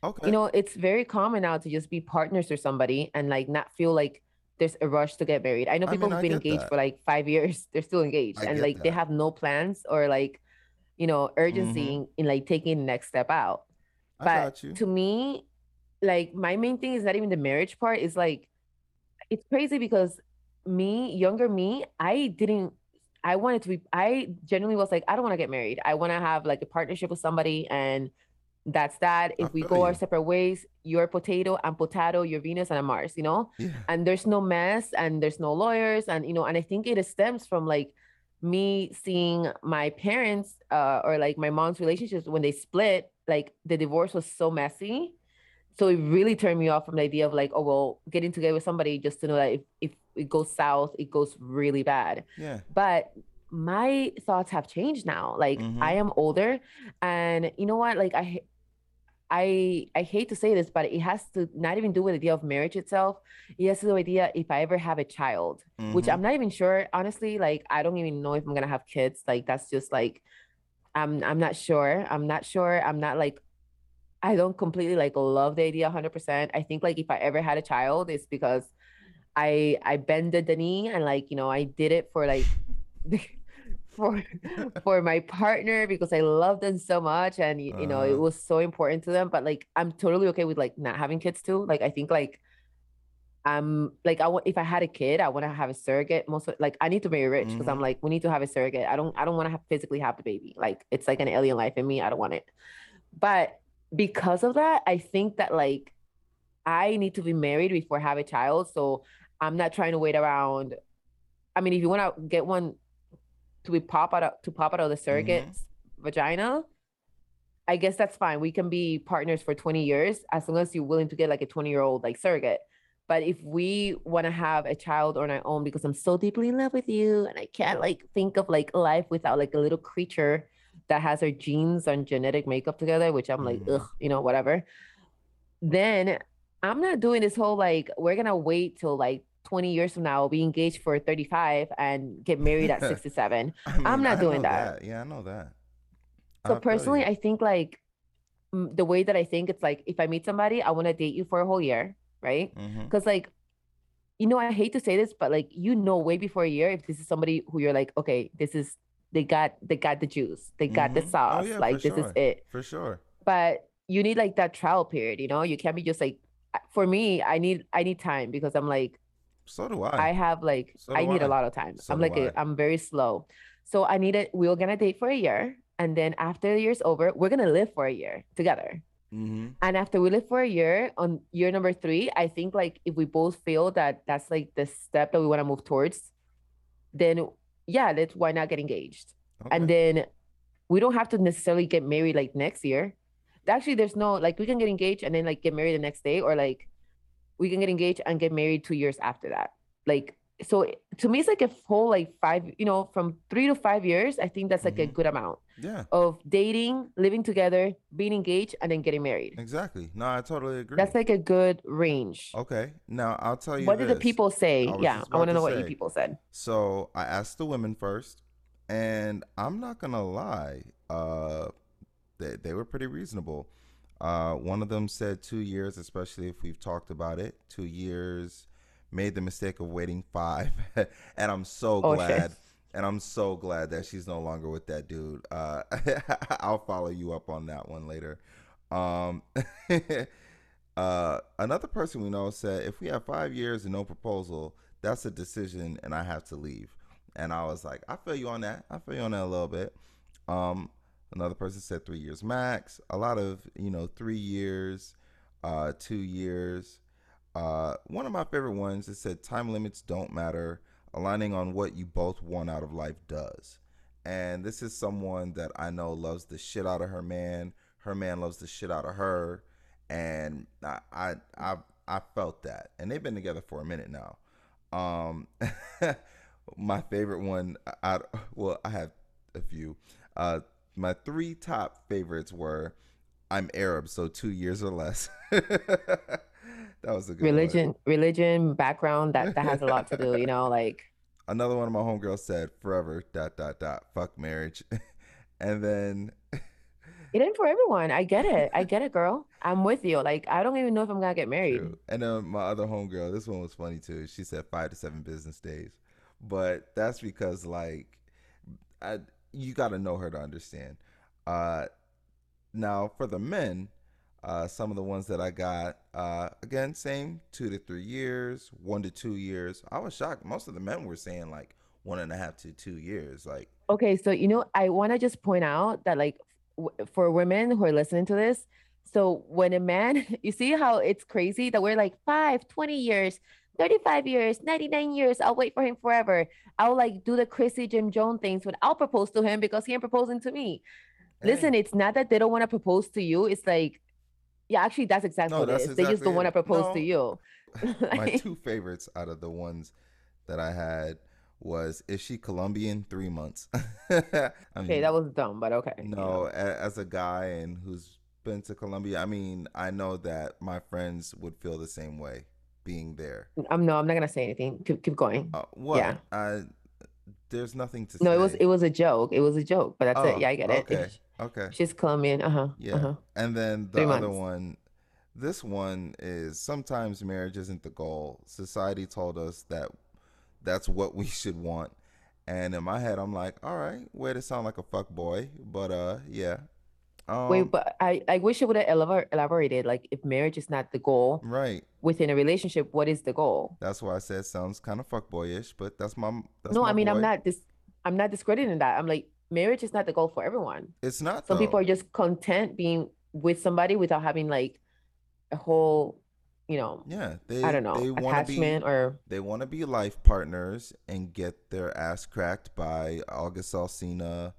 okay. You know, it's very common now to just be partners or somebody and like not feel like there's a rush to get married. I know I people mean, who've been engaged that. for like five years, they're still engaged I and like they have no plans or like, you know, urgency Mhm. in, in like taking the next step out I but to me like my main thing is not even the marriage part is like it's crazy because me younger me i didn't i wanted to be i genuinely was like i don't want to get married. I want to have like a partnership with somebody and that's that. I if we go our separate ways you're potato i'm potato you're venus and i'm mars you know? Yeah. and there's no mess and there's no lawyers and you know and i think it stems from like me seeing my parents uh, or like my mom's relationships when they split like the divorce was so messy so it really turned me off from the idea of like oh well getting together with somebody just to know that if, if it goes south it goes really bad Yeah. but my thoughts have changed now like Mhm. i am older and you know what like I, I, I hate to say this, but it has to not even do with the idea of marriage itself. It has to do with the idea if I ever have a child, which Mhm. I'm not even sure, honestly. Like I don't even know if I'm gonna have kids. Like that's just like I'm I'm not sure. I'm not sure. I'm not like I don't completely like love the idea 100%. I think like if I ever had a child, it's because I I bended the knee and like you know I did it for like for for my partner because I love them so much and y- you know it Uh-huh. was so important to them. But like I'm totally okay with like not having kids too. Like I think like I'm like I want if I had a kid, I want to have a surrogate. Most of, like I need to be rich because I'm Mhm. like we need to have a surrogate. I don't I don't want to have physically have the baby. Like it's like an alien life in me. I don't want it. But because of that, I think that like I need to be married before I have a child. So I'm not trying to wait around. I mean, if you want to get one to be pop out of, to pop out of the surrogate's mm-hmm. vagina, I guess that's fine. We can be partners for 20 years as long as you're willing to get like a 20 year old like surrogate. But if we want to have a child on our own because I'm so deeply in love with you and I can't like think of like life without like a little creature that has her genes and genetic makeup together, which I'm like, Mhm. ugh, you know, whatever. Then I'm not doing this whole like we're gonna wait till like 20 years from now, be engaged for 35 and get married at 67. I mean, I'm not I doing know that. Yeah, I know that. So I personally. I think like mm, the way that I think it's like if I meet somebody, I want to date you for a whole year, right? Because like, you know, I hate to say this, but like you know way before a year if this is somebody who you're like, okay, this is they got they got the juice, they got the Mhm. Oh, sauce, yeah, like this is it. For sure. But you need like that trial period, you know? You can't be just like for me, I need I need time because I'm like So do I. I have like So I need I. a lot of time. So I'm like I. I'm very slow. So I need it. We are gonna date for a year, and then after the year's over, we're gonna live for a year together. hmm And after we live for a year, on year number three, I think like if we both feel that that's like the step that we want to move towards, then yeah, let's why not get engaged? And then we don't have to necessarily get married like next year. Actually, there's no like we can get engaged and then like get married the next day, or like we can get engaged and get married two years after that. Like so to me, it's like a whole like five, you know, from three to five years. I think that's like a Mhm. good amount yeah, of dating, living together, being engaged, and then getting married. exactly. No, I totally agree. That's like a good range. okay. Now I'll tell you What did the people say? I Yeah, I want to know to what you people said. So I asked the women first, and I'm not gonna lie, uh, they they were pretty reasonable. Uh, one of them said two years, especially if we've talked about it. Two years. Made the mistake of waiting five, and I'm so Oh, shit. glad. And I'm so glad that she's no longer with that dude. Uh, I'll follow you up on that one later. Um, uh, another person we know said, if we have five years and no proposal, that's a decision, and I have to leave. And I was like, I feel you on that. I feel you on that a little bit. Um, another person said three years max. A lot of you know three years, uh, two years. Uh, one of my favorite ones it said time limits don't matter. Aligning on what you both want out of life does. And this is someone that I know loves the shit out of her man. Her man loves the shit out of her, and I I I, I felt that. And they've been together for a minute now. Um, my favorite one, I, well, I have a few. Uh, my three top favorites were I'm Arab, so two years or less. that was a good religion, one. religion, background. That that has a lot to do. You know, like another one of my homegirls said, "Forever dot dot dot fuck marriage," and then it ain't for everyone. I get it. I get it, girl. I'm with you. Like I don't even know if I'm gonna get married. True. And then my other homegirl, this one was funny too. She said five to seven business days, but that's because like, I you got to know her to understand. Uh, now for the men, uh, some of the ones that I got, uh, again, same two to three years, one to two years. I was shocked. Most of the men were saying like one and a half to two years. Like, okay, so you know, I want to just point out that like w- for women who are listening to this, so when a man, you see how it's crazy that we're like five, 20 years, 35 years, 99 years, I'll wait for him forever. I'll like do the Chrissy Jim Jones things, but I'll propose to him because he ain't proposing to me. Listen, it's not that they don't want to propose to you. It's like yeah, actually, that's exactly no, what it is. Exactly they just don't want to propose no. to you. My two favorites out of the ones that I had was is she Colombian? Three months. I mean, okay, that was dumb, but okay. No, yeah. as a guy and who's been to Colombia, I mean, I know that my friends would feel the same way being there. Um, no, I'm not gonna say anything. Keep, keep going. Uh, well, yeah. I, there's nothing to. No, say. it was it was a joke. It was a joke, but that's oh, it. Yeah, I get okay. it. Okay. She's Colombian. Uh huh. Yeah. Uh-huh. And then the Three other months. one, this one is sometimes marriage isn't the goal. Society told us that that's what we should want. And in my head, I'm like, all right, way to sound like a fuck boy, but uh, yeah. Um, Wait, but I, I wish it would have elaborated. Like, if marriage is not the goal, right? Within a relationship, what is the goal? That's why I said sounds kind of fuckboyish, but that's my. That's no, my I mean, boy. I'm not this. I'm not discrediting that. I'm like, marriage is not the goal for everyone. It's not. Some though. people are just content being with somebody without having like a whole, you know. Yeah, they. I don't know. They attachment be, or they want to be life partners and get their ass cracked by August Alsina,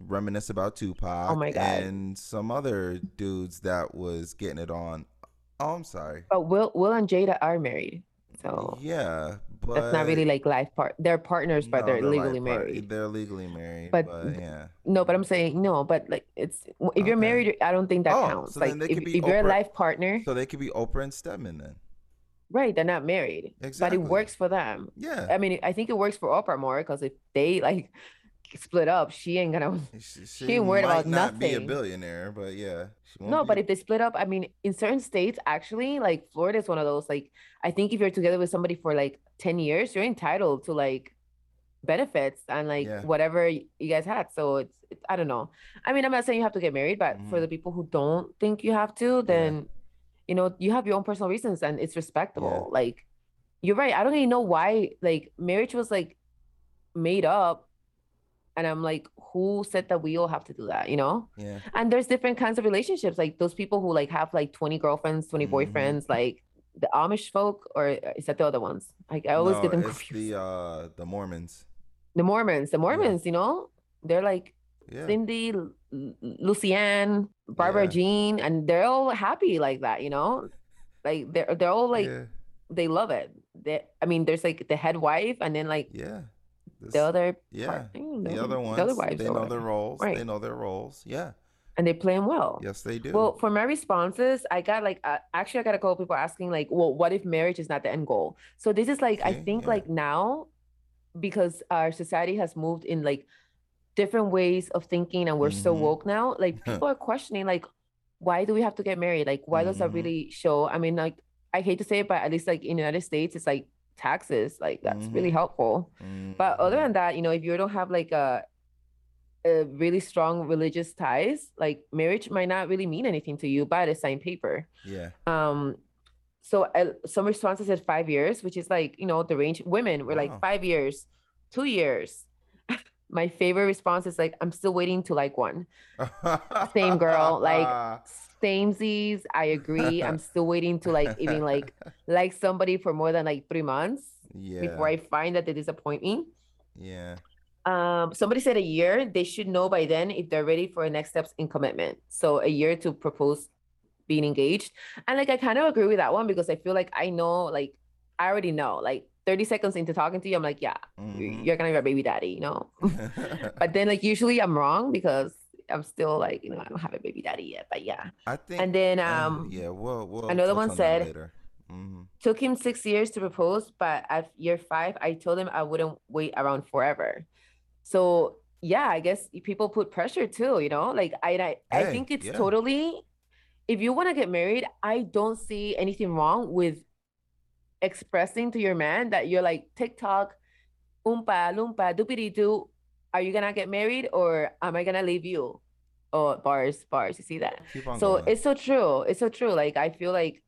reminisce about Tupac. Oh my god. And some other dudes that was getting it on. Oh, I'm sorry. But Will, Will and Jada are married. So yeah, but that's not really like life part. They're partners, but no, they're, they're, legally married. They're legally married, but, but, yeah. No, but I'm saying no. But like, it's if okay. you're married, I don't think that oh, counts. So like, if, if you're a life partner, so they could be Oprah and Stedman then. Right, they're not married, exactly. but it works for them. Yeah, I mean, I think it works for Oprah more because if they like split up, she ain't gonna. She, she, she ain't worried about nothing. Be a billionaire, but yeah. No, be. but if they split up, I mean, in certain states, actually, like Florida is one of those. Like, I think if you're together with somebody for like ten years, you're entitled to like benefits and like yeah. whatever you guys had. So it's, it's, I don't know. I mean, I'm not saying you have to get married, but mm-hmm. for the people who don't think you have to, then yeah. you know you have your own personal reasons and it's respectable. Yeah. Like, you're right. I don't even know why like marriage was like made up and i'm like who said that we all have to do that you know yeah and there's different kinds of relationships like those people who like have like 20 girlfriends 20 mm-hmm. boyfriends like the amish folk or is that the other ones like i always no, get them it's confused. the uh the mormons the mormons the mormons yeah. you know they're like yeah. cindy lucianne barbara yeah. jean and they're all happy like that you know like they're they're all like they love it they, i mean there's like the head wife and then like yeah this, the other yeah part, the other ones the other wives they know their roles right. they know their roles yeah and they play them well yes they do well for my responses i got like uh, actually i got a couple people asking like well what if marriage is not the end goal so this is like okay, i think yeah. like now because our society has moved in like different ways of thinking and we're mm-hmm. so woke now like people are questioning like why do we have to get married like why mm-hmm. does that mm-hmm. really show i mean like i hate to say it but at least like in the united states it's like taxes like that's mm-hmm. really helpful mm-hmm. but other mm-hmm. than that you know if you don't have like a, a really strong religious ties like marriage might not really mean anything to you but a signed paper yeah um so uh, some responses said five years which is like you know the range women were wow. like five years two years my favorite response is like i'm still waiting to like one same girl like samesies. I agree. I'm still waiting to like even like like somebody for more than like three months yeah. before I find that they disappoint me. Yeah. Um, somebody said a year. They should know by then if they're ready for next steps in commitment. So a year to propose being engaged. And like I kind of agree with that one because I feel like I know, like I already know, like 30 seconds into talking to you, I'm like, yeah, mm-hmm. you're gonna be a baby daddy, you know. but then like usually I'm wrong because I'm still like, you know, I don't have a baby daddy yet, but yeah. I think. And then um yeah, well, well. another one said- hmm took him six years to propose, but at year five, I told him I wouldn't wait around forever. So yeah, I guess people put pressure too, you know. Like I I, I Hey, think it's yeah. totally if you want to get married, I don't see anything wrong with expressing to your man that you're like TikTok, oompa loompa doopity doo. Are you gonna get married or am I gonna leave you? Oh, bars, bars. You see that? So going. it's so true. It's so true. Like I feel like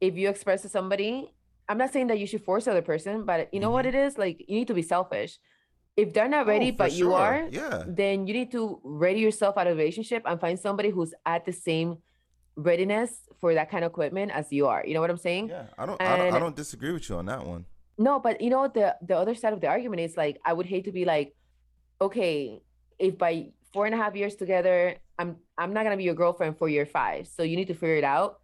if you express to somebody, I'm not saying that you should force the other person, but you know what Mhm. it is? Like you need to be selfish. If they're not Oh, ready, for but you are, Yeah. then you need to ready yourself out of a relationship and find somebody who's at the same readiness for that kind of commitment as you are. You know what I'm saying? Yeah. I don't, I don't. I don't disagree with you on that one. No, but you know the the other side of the argument is like I would hate to be like, okay, if by four and a half years together, I'm I'm not gonna be your girlfriend for year five, so you need to figure it out,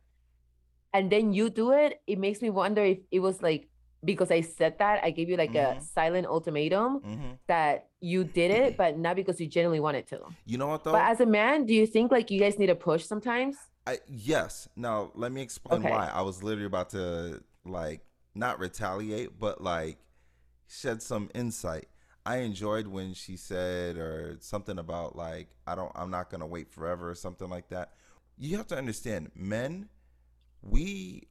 and then you do it. It makes me wonder if it was like because I said that I gave you like a Mhm. silent ultimatum hmm that you did it, but not because you genuinely wanted to. You know what though? But as a man, do you think like you guys need a push sometimes? I yes. Now let me explain Okay. why. I was literally about to like not retaliate, but like shed some insight. I enjoyed when she said or something about like I don't I'm not gonna wait forever or something like that. You have to understand, men, we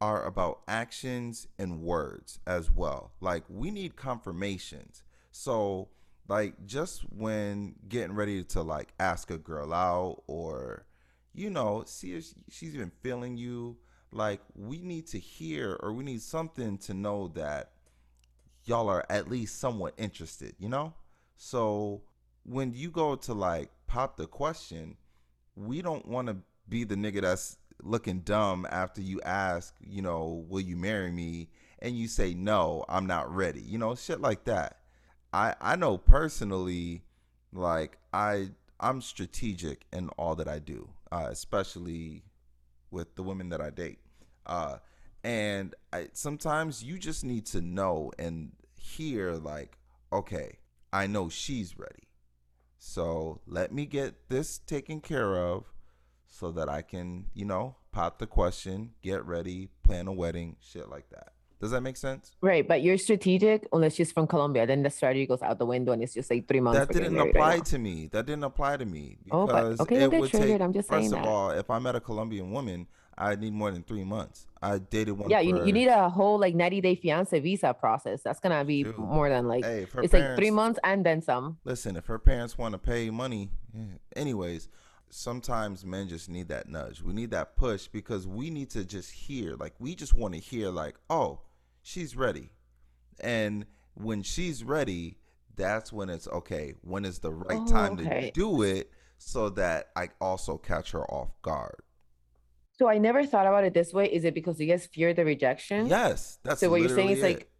are about actions and words as well. Like we need confirmations. So like just when getting ready to like ask a girl out or you know see if she's even feeling you like we need to hear or we need something to know that y'all are at least somewhat interested you know? So when you go to like pop the question we don't want to be the nigga that's looking dumb after you ask you know will you marry me? and you say no i'm not ready you know shit like that. I i know personally like i i'm strategic in all that i do uh, especially with the women that i date. Uh and I, sometimes you just need to know and hear like okay i know she's ready so let me get this taken care of so that i can you know pop the question get ready plan a wedding shit like that does that make sense Right, but you're strategic unless she's from Colombia. Then the strategy goes out the window, and it's just like three months. that didn't married right apply to me that didn't apply to me Oh, but okay, it get would triggered. take I'm just first saying of that. all if i met a colombian woman i need more than three months i dated one Yeah, you, you need a whole like 90 day fiance visa process. That's gonna be Shoot. more than like hey it's like three months and then some. listen if her parents want to pay money anyways sometimes men just need that nudge we need that push because we need to just hear like we just want to hear like oh she's ready and when she's ready that's when it's okay when is the right Oh, time okay. to do it so that i also catch her off guard So I never thought about it this way. Is it because you guys fear the rejection? yes that's So what you're saying is literally like,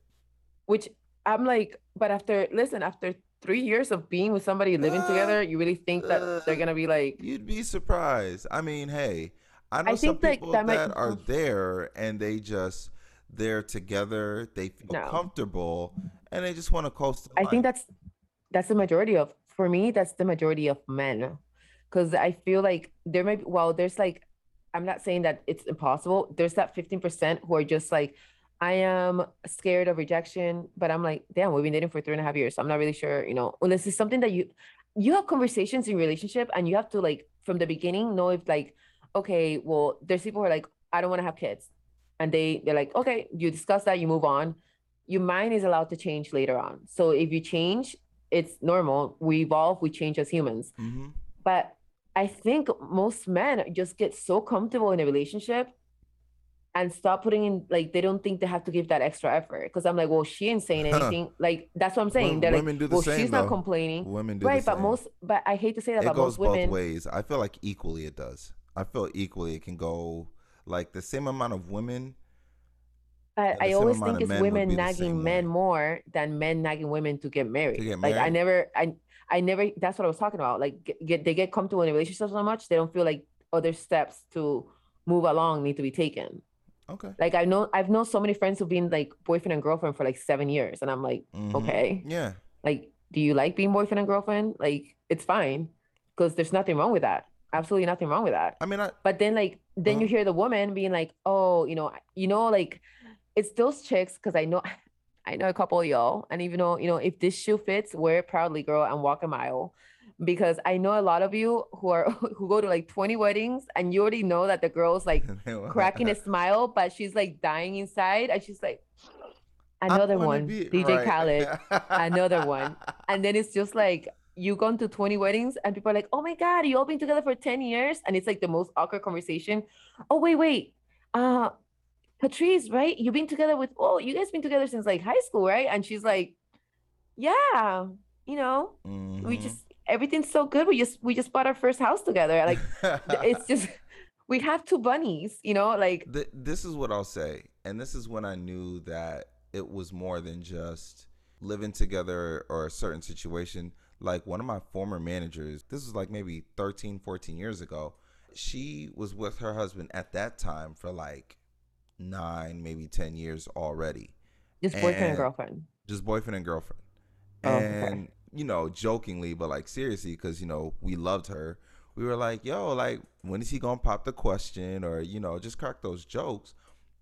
which I'm like, but after listen, after three years of being with somebody living Uh, together, you really think that they're uh, gonna be like, you'd be surprised i mean hey i know I some people that that, might- are there and they just they're together they feel No. comfortable and they just want to coast I think that's that's the majority of for me that's the majority of men because I feel like there might be well there's like I'm not saying that it's impossible. There's that 15% who are just like I am scared of rejection but I'm like damn we've been dating for three and a half years so I'm not really sure you know? Unless it's something that you you have conversations in relationship and you have to like from the beginning know if like okay well there's people who are like I don't want to have kids and they they're like okay you discuss that you move on. Your mind is allowed to change later on. So if you change it's normal. We evolve we change as humans. Mhm. but i think most men just get so comfortable in a relationship and stop putting in like they don't think they have to give that extra effort. Because i'm like well she ain't saying anything. Like that's what i'm saying. They're women like do the well same, she's not complaining. Women do right the but same. most but i hate to say that it but goes most both ways. I feel like equally it does. I feel equally it can go like the same amount of women But I always think it's women nagging men more than men nagging women to get married. get Like I never, I, I never. That's what I was talking about. Like get, they get comfortable in a relationship so much they don't feel like other steps to move along need to be taken. okay Like I know I've known so many friends who've been like boyfriend and girlfriend for like seven years, and I'm like, Mhm. okay, yeah like, do you like being boyfriend and girlfriend? Like it's fine. because there's nothing wrong with that. Absolutely nothing wrong with that. I mean, I, But then like then you Uh-huh. hear the woman being like, "Oh, you know, you know, like it's those chicks because I know I know a couple of y'all, and even though you know if this shoe fits, wear it proudly, girl, and walk a mile." Because I know a lot of you who are who go to like 20 weddings and you already know that the girl's like cracking a smile, but she's like dying inside, and she's like, another one, be- DJ right. Khaled, another one. and then it's just like you've gone to 20 weddings and people are like, oh my God, you all been together for 10 years. And it's like the most awkward conversation. Oh, wait, wait. Uh Patrice, right? You've been together with oh, you guys been together since like high school, right? And she's like, Yeah, you know, we Mhm. just everything's so good. We just we just bought our first house together. Like it's just we have two bunnies, you know, like Th- this is what I'll say, and this is when I knew that it was more than just living together or a certain situation. Like one of my former managers, this was like maybe 13, 14 years ago. She was with her husband at that time for like nine, maybe 10 years already. just boyfriend and And- girlfriend. Just boyfriend and girlfriend. Oh, okay. And, you know, jokingly, but like seriously, because, you know, we loved her. We were like, yo, like, when is he going to pop the question? Or, you know, just crack those jokes.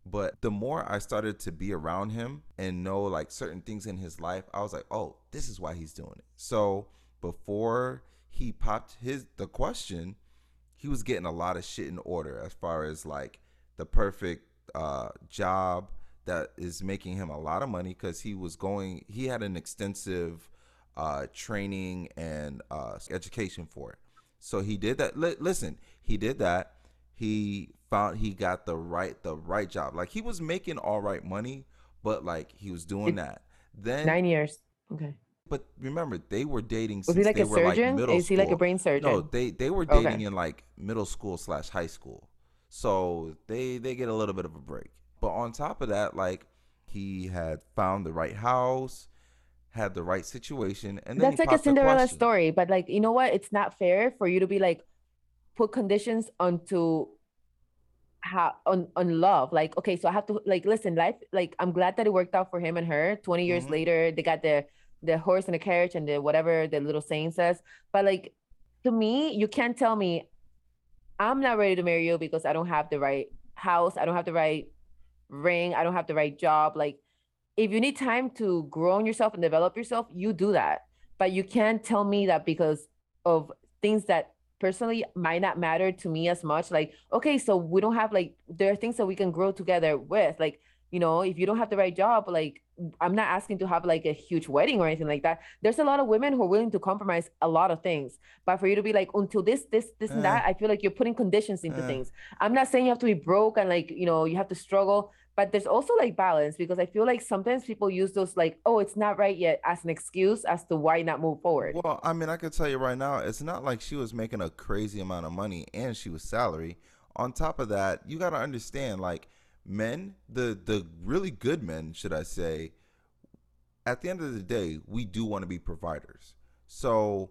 But the more I started to be around him and know like certain things in his life, I was like, oh, this is why he's doing it. So before he popped his the question, he was getting a lot of shit in order as far as like the perfect uh, job that is making him a lot of money because he was going he had an extensive uh, training and uh, education for it so he did that Li- listen he did that he found he got the right the right job like he was making all right money but like he was doing that then Nine years. Okay. but remember they were dating Was he like they a were like surgeon? middle Is he like a brain surgeon? No, they they were Okay. dating in like middle school slash high school, so they they get a little bit of a break. But on top of that, like he had found the right house, had the right situation, and then That's like a Cinderella story, but like you know what? It's not fair for you to be like put conditions onto how on on love. Like, okay, so I have to like listen, life like I'm glad that it worked out for him and her. 20 years Mhm. later, they got the the horse and the carriage and the whatever the little saying says. But like to me, you can't tell me I'm not ready to marry you because I don't have the right house, I don't have the right ring, I don't have the right job. Like if you need time to grow on yourself and develop yourself, you do that. But you can't tell me that because of things that personally might not matter to me as much. Like, okay, so we don't have like there are things that we can grow together with. Like, you know, if you don't have the right job, like I'm not asking to have like a huge wedding or anything like that. There's a lot of women who are willing to compromise a lot of things. But for you to be like, until this, this, this, and Eh. that, I feel like you're putting conditions into Eh. things. I'm not saying you have to be broke and like, you know, you have to struggle, but there's also like balance because I feel like sometimes people use those like, oh, it's not right yet as an excuse as to why not move forward. Well, I mean, I can tell you right now, it's not like she was making a crazy amount of money and she was salary. On top of that, you got to understand, like men, the the really good men, should I say, at the end of the day, we do want to be providers. So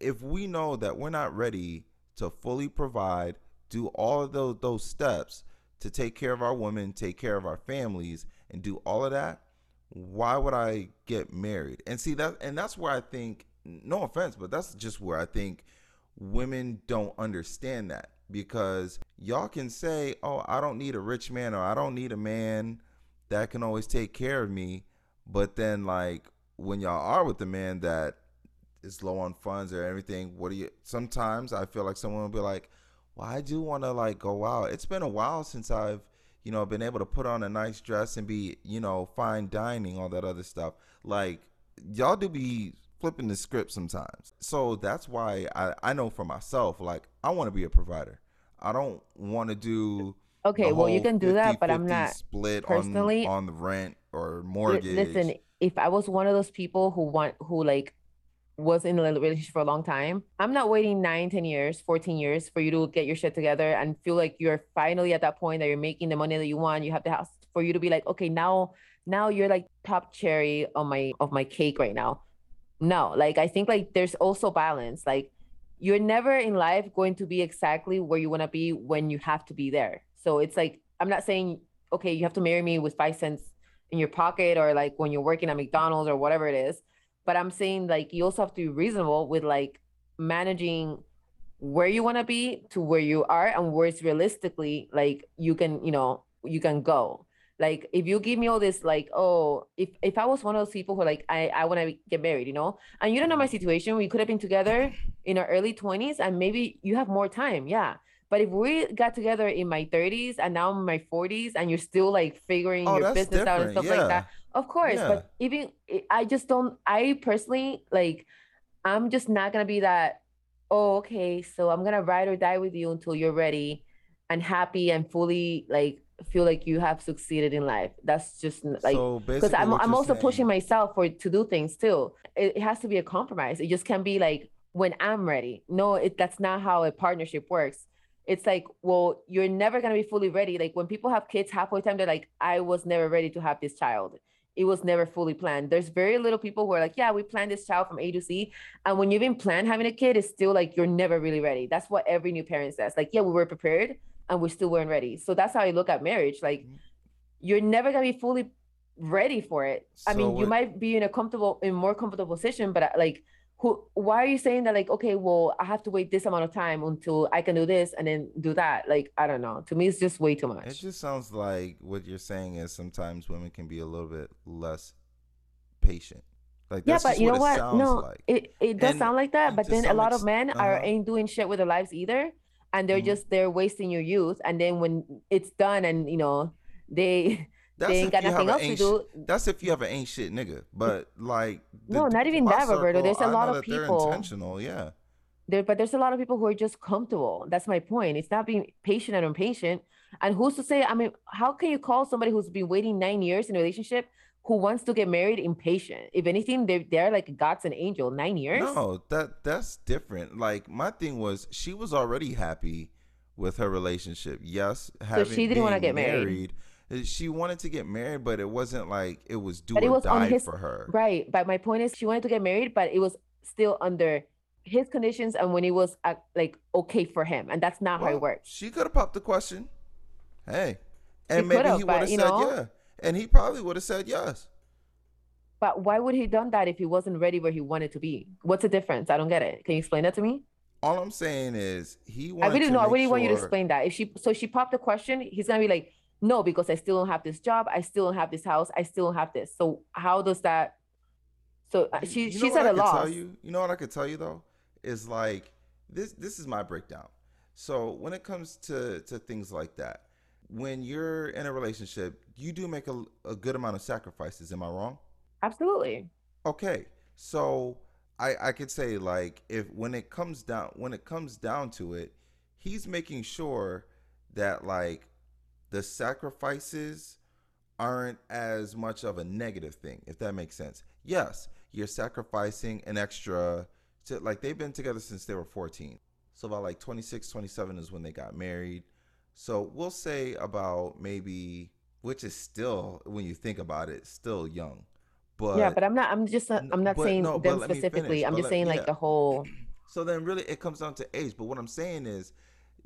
if we know that we're not ready to fully provide, do all of those those steps to take care of our women, take care of our families, and do all of that, why would I get married? And see that and that's where I think no offense, but that's just where I think women don't understand that because y'all can say, "Oh, I don't need a rich man or I don't need a man that can always take care of me." But then like when y'all are with the man that is low on funds or everything, what do you sometimes I feel like someone will be like, "Well, I do want to like go out. It's been a while since I've you know, been able to put on a nice dress and be, you know, fine dining, all that other stuff. Like, y'all do be flipping the script sometimes. So that's why I, I know for myself, like, I want to be a provider. I don't want to do. Okay, well, you can do that, but I'm not split personally- on, on the rent or mortgage. Listen, if I was one of those people who want who like was in a relationship for a long time, I'm not waiting nine, 10 years, 14 years for you to get your shit together and feel like you're finally at that point that you're making the money that you want. You have the house for you to be like, okay, now now you're like top cherry on my of my cake right now. No, like I think like there's also balance. Like you're never in life going to be exactly where you want to be when you have to be there. So it's like I'm not saying okay, you have to marry me with five cents in your pocket or like when you're working at McDonald's or whatever it is. But I'm saying like you also have to be reasonable with like managing where you want to be to where you are and where it's realistically like you can you know you can go like if you give me all this like oh if if i was one of those people who like i i want to get married you know and you don't know my mm-hmm. situation we could have been together in our early 20s and maybe you have more time yeah but if we got together in my 30s and now I'm in my 40s and you're still like figuring oh, your business out and stuff yeah. like that, of course. Yeah. But even I just don't, I personally like, I'm just not going to be that, oh, okay, so I'm going to ride or die with you until you're ready and happy and fully like feel like you have succeeded in life. That's just like because so I'm I'm also saying... pushing myself for to do things too. It, it, has to be a compromise. It just can't be like when I'm ready. No, it that's not how a partnership works. It's like, well, you're never gonna be fully ready. Like when people have kids halfway time, they're like, I was never ready to have this child. It was never fully planned. There's very little people who are like, yeah, we planned this child from A to Z. And when you've been planned having a kid, it's still like you're never really ready. That's what every new parent says. Like, yeah, we were prepared, and we still weren't ready. So that's how I look at marriage. Like mm-hmm. you're never gonna be fully ready for it. So I mean, you might be in a comfortable, in more comfortable position, but uh, like who why are you saying that like okay well i have to wait this amount of time until i can do this and then do that like i don't know to me it's just way too much it just sounds like what you're saying is sometimes women can be a little bit less patient like yeah but you know what, no like. it, it does and, sound like that but then a lot of men uh-huh. are ain't doing shit with their lives either and they're mm-hmm. just they're wasting your youth and then when it's done and you know they that's they ain't got nothing else to do. That's if you have an ain't shit nigga. But like the, no, not even that, Roberto. There's a lot of people intentional. Yeah. There, but there's a lot of people who are just comfortable. That's my point. It's not being patient and impatient. And who's to say? I mean, how can you call somebody who's been waiting nine years in a relationship who wants to get married impatient? If anything, they're they're like God's an angel. Nine years? No, that that's different. Like my thing was, she was already happy with her relationship. Yes, having so she didn't want to get married. married she wanted to get married, but it wasn't like it was do but or it was die his, for her. Right. But my point is, she wanted to get married, but it was still under his conditions and when it was uh, like okay for him, and that's not well, how it works. She could have popped the question, "Hey," and maybe he would have said know, yeah, and he probably would have said yes. But why would he done that if he wasn't ready where he wanted to be? What's the difference? I don't get it. Can you explain that to me? All I'm saying is he. I really know. I really sure... want you to explain that. If she so she popped the question, he's gonna be like, no because i still don't have this job i still don't have this house i still don't have this so how does that so uh, she you she's at a loss you, you know what i could tell you though is like this this is my breakdown so when it comes to to things like that when you're in a relationship you do make a, a good amount of sacrifices am i wrong absolutely okay so i i could say like if when it comes down when it comes down to it he's making sure that like the sacrifices aren't as much of a negative thing, if that makes sense. Yes, you're sacrificing an extra to like they've been together since they were 14. So about like 26, 27 is when they got married. So we'll say about maybe which is still when you think about it, still young. But Yeah, but I'm not I'm just not, I'm not saying no, them specifically. I'm just let, saying like yeah. the whole So then really it comes down to age, but what I'm saying is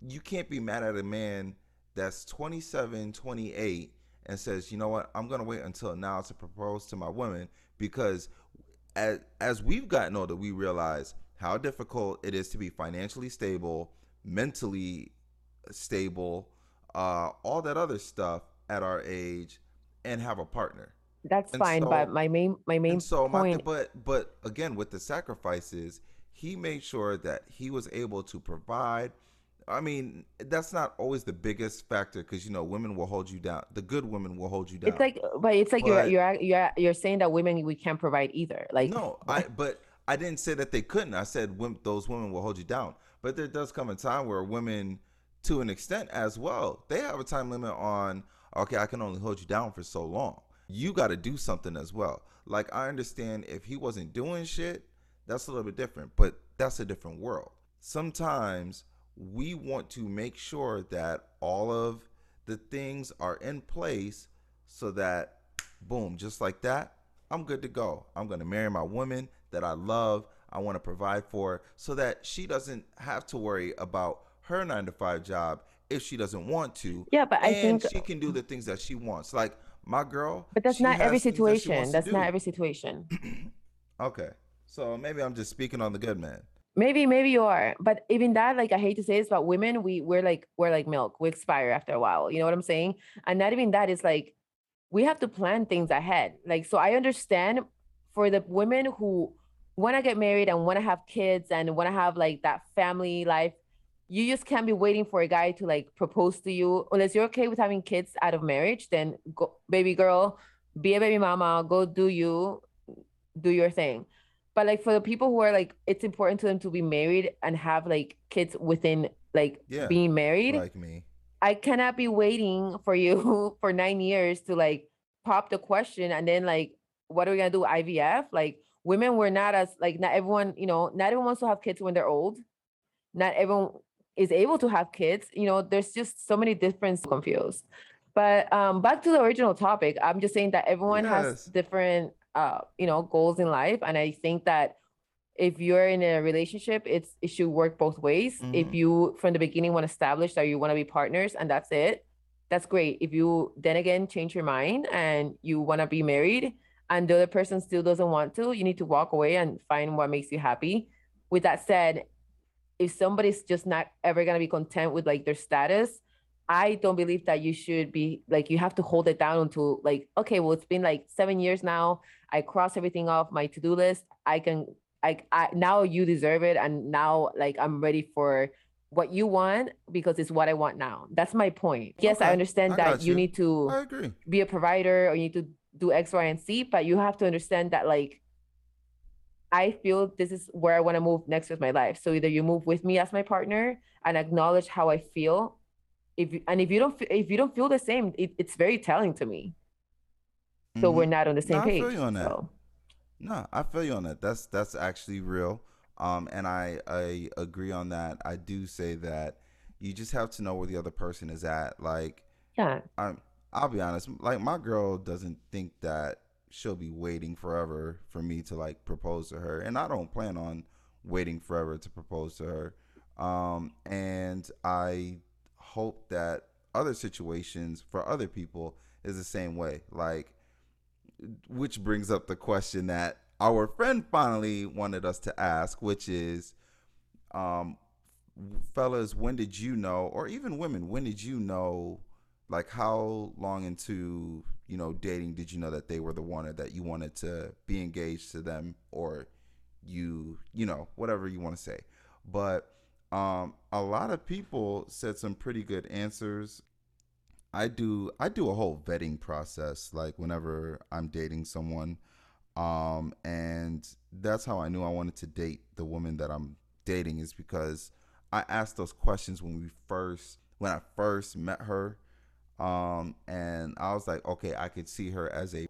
you can't be mad at a man that's 27, 28 and says, you know what, I'm going to wait until now to propose to my woman because as, as we've gotten older, we realize how difficult it is to be financially stable, mentally stable, uh, all that other stuff at our age and have a partner. That's and fine, so, but my main my main so point. My, but but again, with the sacrifices, he made sure that he was able to provide I mean, that's not always the biggest factor because you know women will hold you down. The good women will hold you down. It's like, but it's like but, you're you're you're you're saying that women we can't provide either. Like no, I but I didn't say that they couldn't. I said those women will hold you down. But there does come a time where women, to an extent as well, they have a time limit on. Okay, I can only hold you down for so long. You got to do something as well. Like I understand if he wasn't doing shit, that's a little bit different. But that's a different world. Sometimes we want to make sure that all of the things are in place so that boom just like that i'm good to go i'm going to marry my woman that i love i want to provide for so that she doesn't have to worry about her 9 to 5 job if she doesn't want to yeah but i think she can do the things that she wants like my girl but that's not every situation that that's not every situation okay so maybe i'm just speaking on the good man Maybe, maybe you are, but even that, like I hate to say this, but women, we we're like we're like milk. We expire after a while. You know what I'm saying? And not even that is like we have to plan things ahead. Like so, I understand for the women who want to get married and want to have kids and want to have like that family life. You just can't be waiting for a guy to like propose to you unless you're okay with having kids out of marriage. Then go, baby girl, be a baby mama. Go do you, do your thing but like for the people who are like it's important to them to be married and have like kids within like yeah, being married like me i cannot be waiting for you for nine years to like pop the question and then like what are we gonna do ivf like women were not as like not everyone you know not everyone wants to have kids when they're old not everyone is able to have kids you know there's just so many different confused but um back to the original topic i'm just saying that everyone yes. has different uh, you know, goals in life. And I think that if you're in a relationship, it's it should work both ways. Mm-hmm. If you from the beginning want to establish that you want to be partners and that's it, that's great. If you then again change your mind and you want to be married and the other person still doesn't want to, you need to walk away and find what makes you happy. With that said, if somebody's just not ever gonna be content with like their status, I don't believe that you should be like you have to hold it down until like okay, well it's been like seven years now. I cross everything off my to do list. I can like I now you deserve it, and now like I'm ready for what you want because it's what I want now. That's my point. Yes, okay. I understand I that you. you need to I be a provider or you need to do X, Y, and Z, but you have to understand that like I feel this is where I want to move next with my life. So either you move with me as my partner and acknowledge how I feel if you, and if you don't if you don't feel the same it, it's very telling to me so mm-hmm. we're not on the same no, page I feel you on that. So. no i feel you on that that's that's actually real um and i i agree on that i do say that you just have to know where the other person is at like yeah i'm i'll be honest like my girl doesn't think that she'll be waiting forever for me to like propose to her and i don't plan on waiting forever to propose to her um and i hope that other situations for other people is the same way. Like, which brings up the question that our friend finally wanted us to ask, which is, um, fellas, when did you know, or even women, when did you know, like, how long into you know dating did you know that they were the one or that you wanted to be engaged to them, or you, you know, whatever you want to say, but um, a lot of people said some pretty good answers. I do I do a whole vetting process like whenever I'm dating someone. Um, and that's how I knew I wanted to date the woman that I'm dating is because I asked those questions when we first when I first met her. Um, and I was like, okay, I could see her as a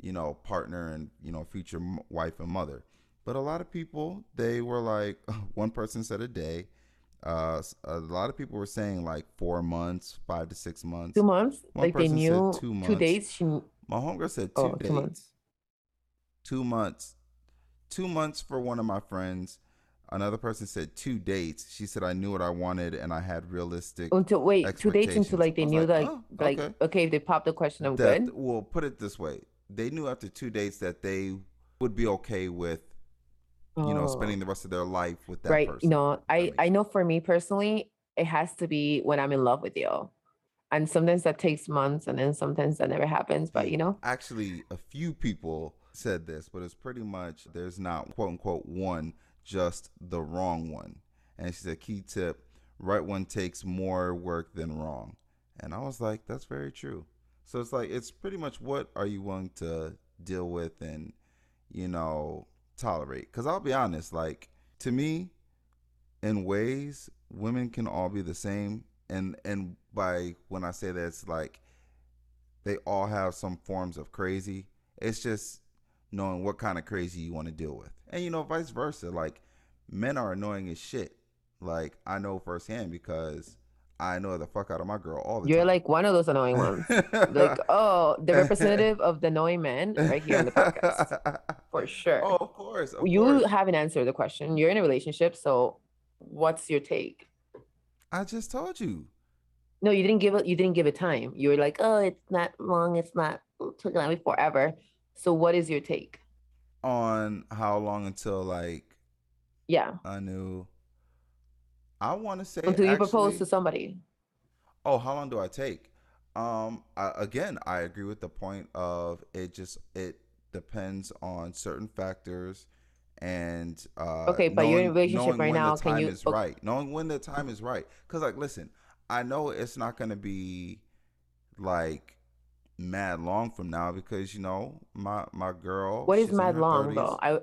you know partner and you know future wife and mother. But a lot of people, they were like, one person said a day, uh, a lot of people were saying like four months, five to six months. Two months? One like they knew two, months. two days? She... My homegirl said two oh, days. Two months. two months. Two months for one of my friends. Another person said two dates. She said I knew what I wanted and I had realistic. Until wait, two dates until like they knew like, that oh, like okay. okay, if they popped the question, I'm that, good. Well, put it this way: they knew after two dates that they would be okay with you know, oh. spending oh. the rest of their life with that right. person. No, I I know for me personally, it has to be when I'm in love with you. And sometimes that takes months and then sometimes that never happens, but you know. Actually, a few people said this, but it's pretty much there's not quote unquote one, just the wrong one. And she said key tip, right one takes more work than wrong. And I was like, that's very true. So it's like it's pretty much what are you willing to deal with and you know tolerate. Because I'll be honest, like to me, in ways, women can all be the same. And and by when I say that, it's like they all have some forms of crazy. It's just knowing what kind of crazy you want to deal with, and you know, vice versa. Like men are annoying as shit. Like I know firsthand because I know the fuck out of my girl all the You're time. like one of those annoying ones. like, oh, the representative of the annoying men right here on the podcast. For sure. Oh, of course. Of you course. haven't answered the question. You're in a relationship, so what's your take? I just told you. No, you didn't give it you didn't give it time. You were like, oh, it's not long, it's not took me forever. So what is your take? On how long until like Yeah. I knew. I want to say do you actually, propose to somebody. Oh, how long do I take? Um, I, again, I agree with the point of it. Just it depends on certain factors, and uh, Okay, but you're in a relationship right now, can you- is okay. right. Knowing when the time is right. Cause like, listen, I know it's not gonna be like mad long from now because you know my my girl. What is mad long 30s. though? I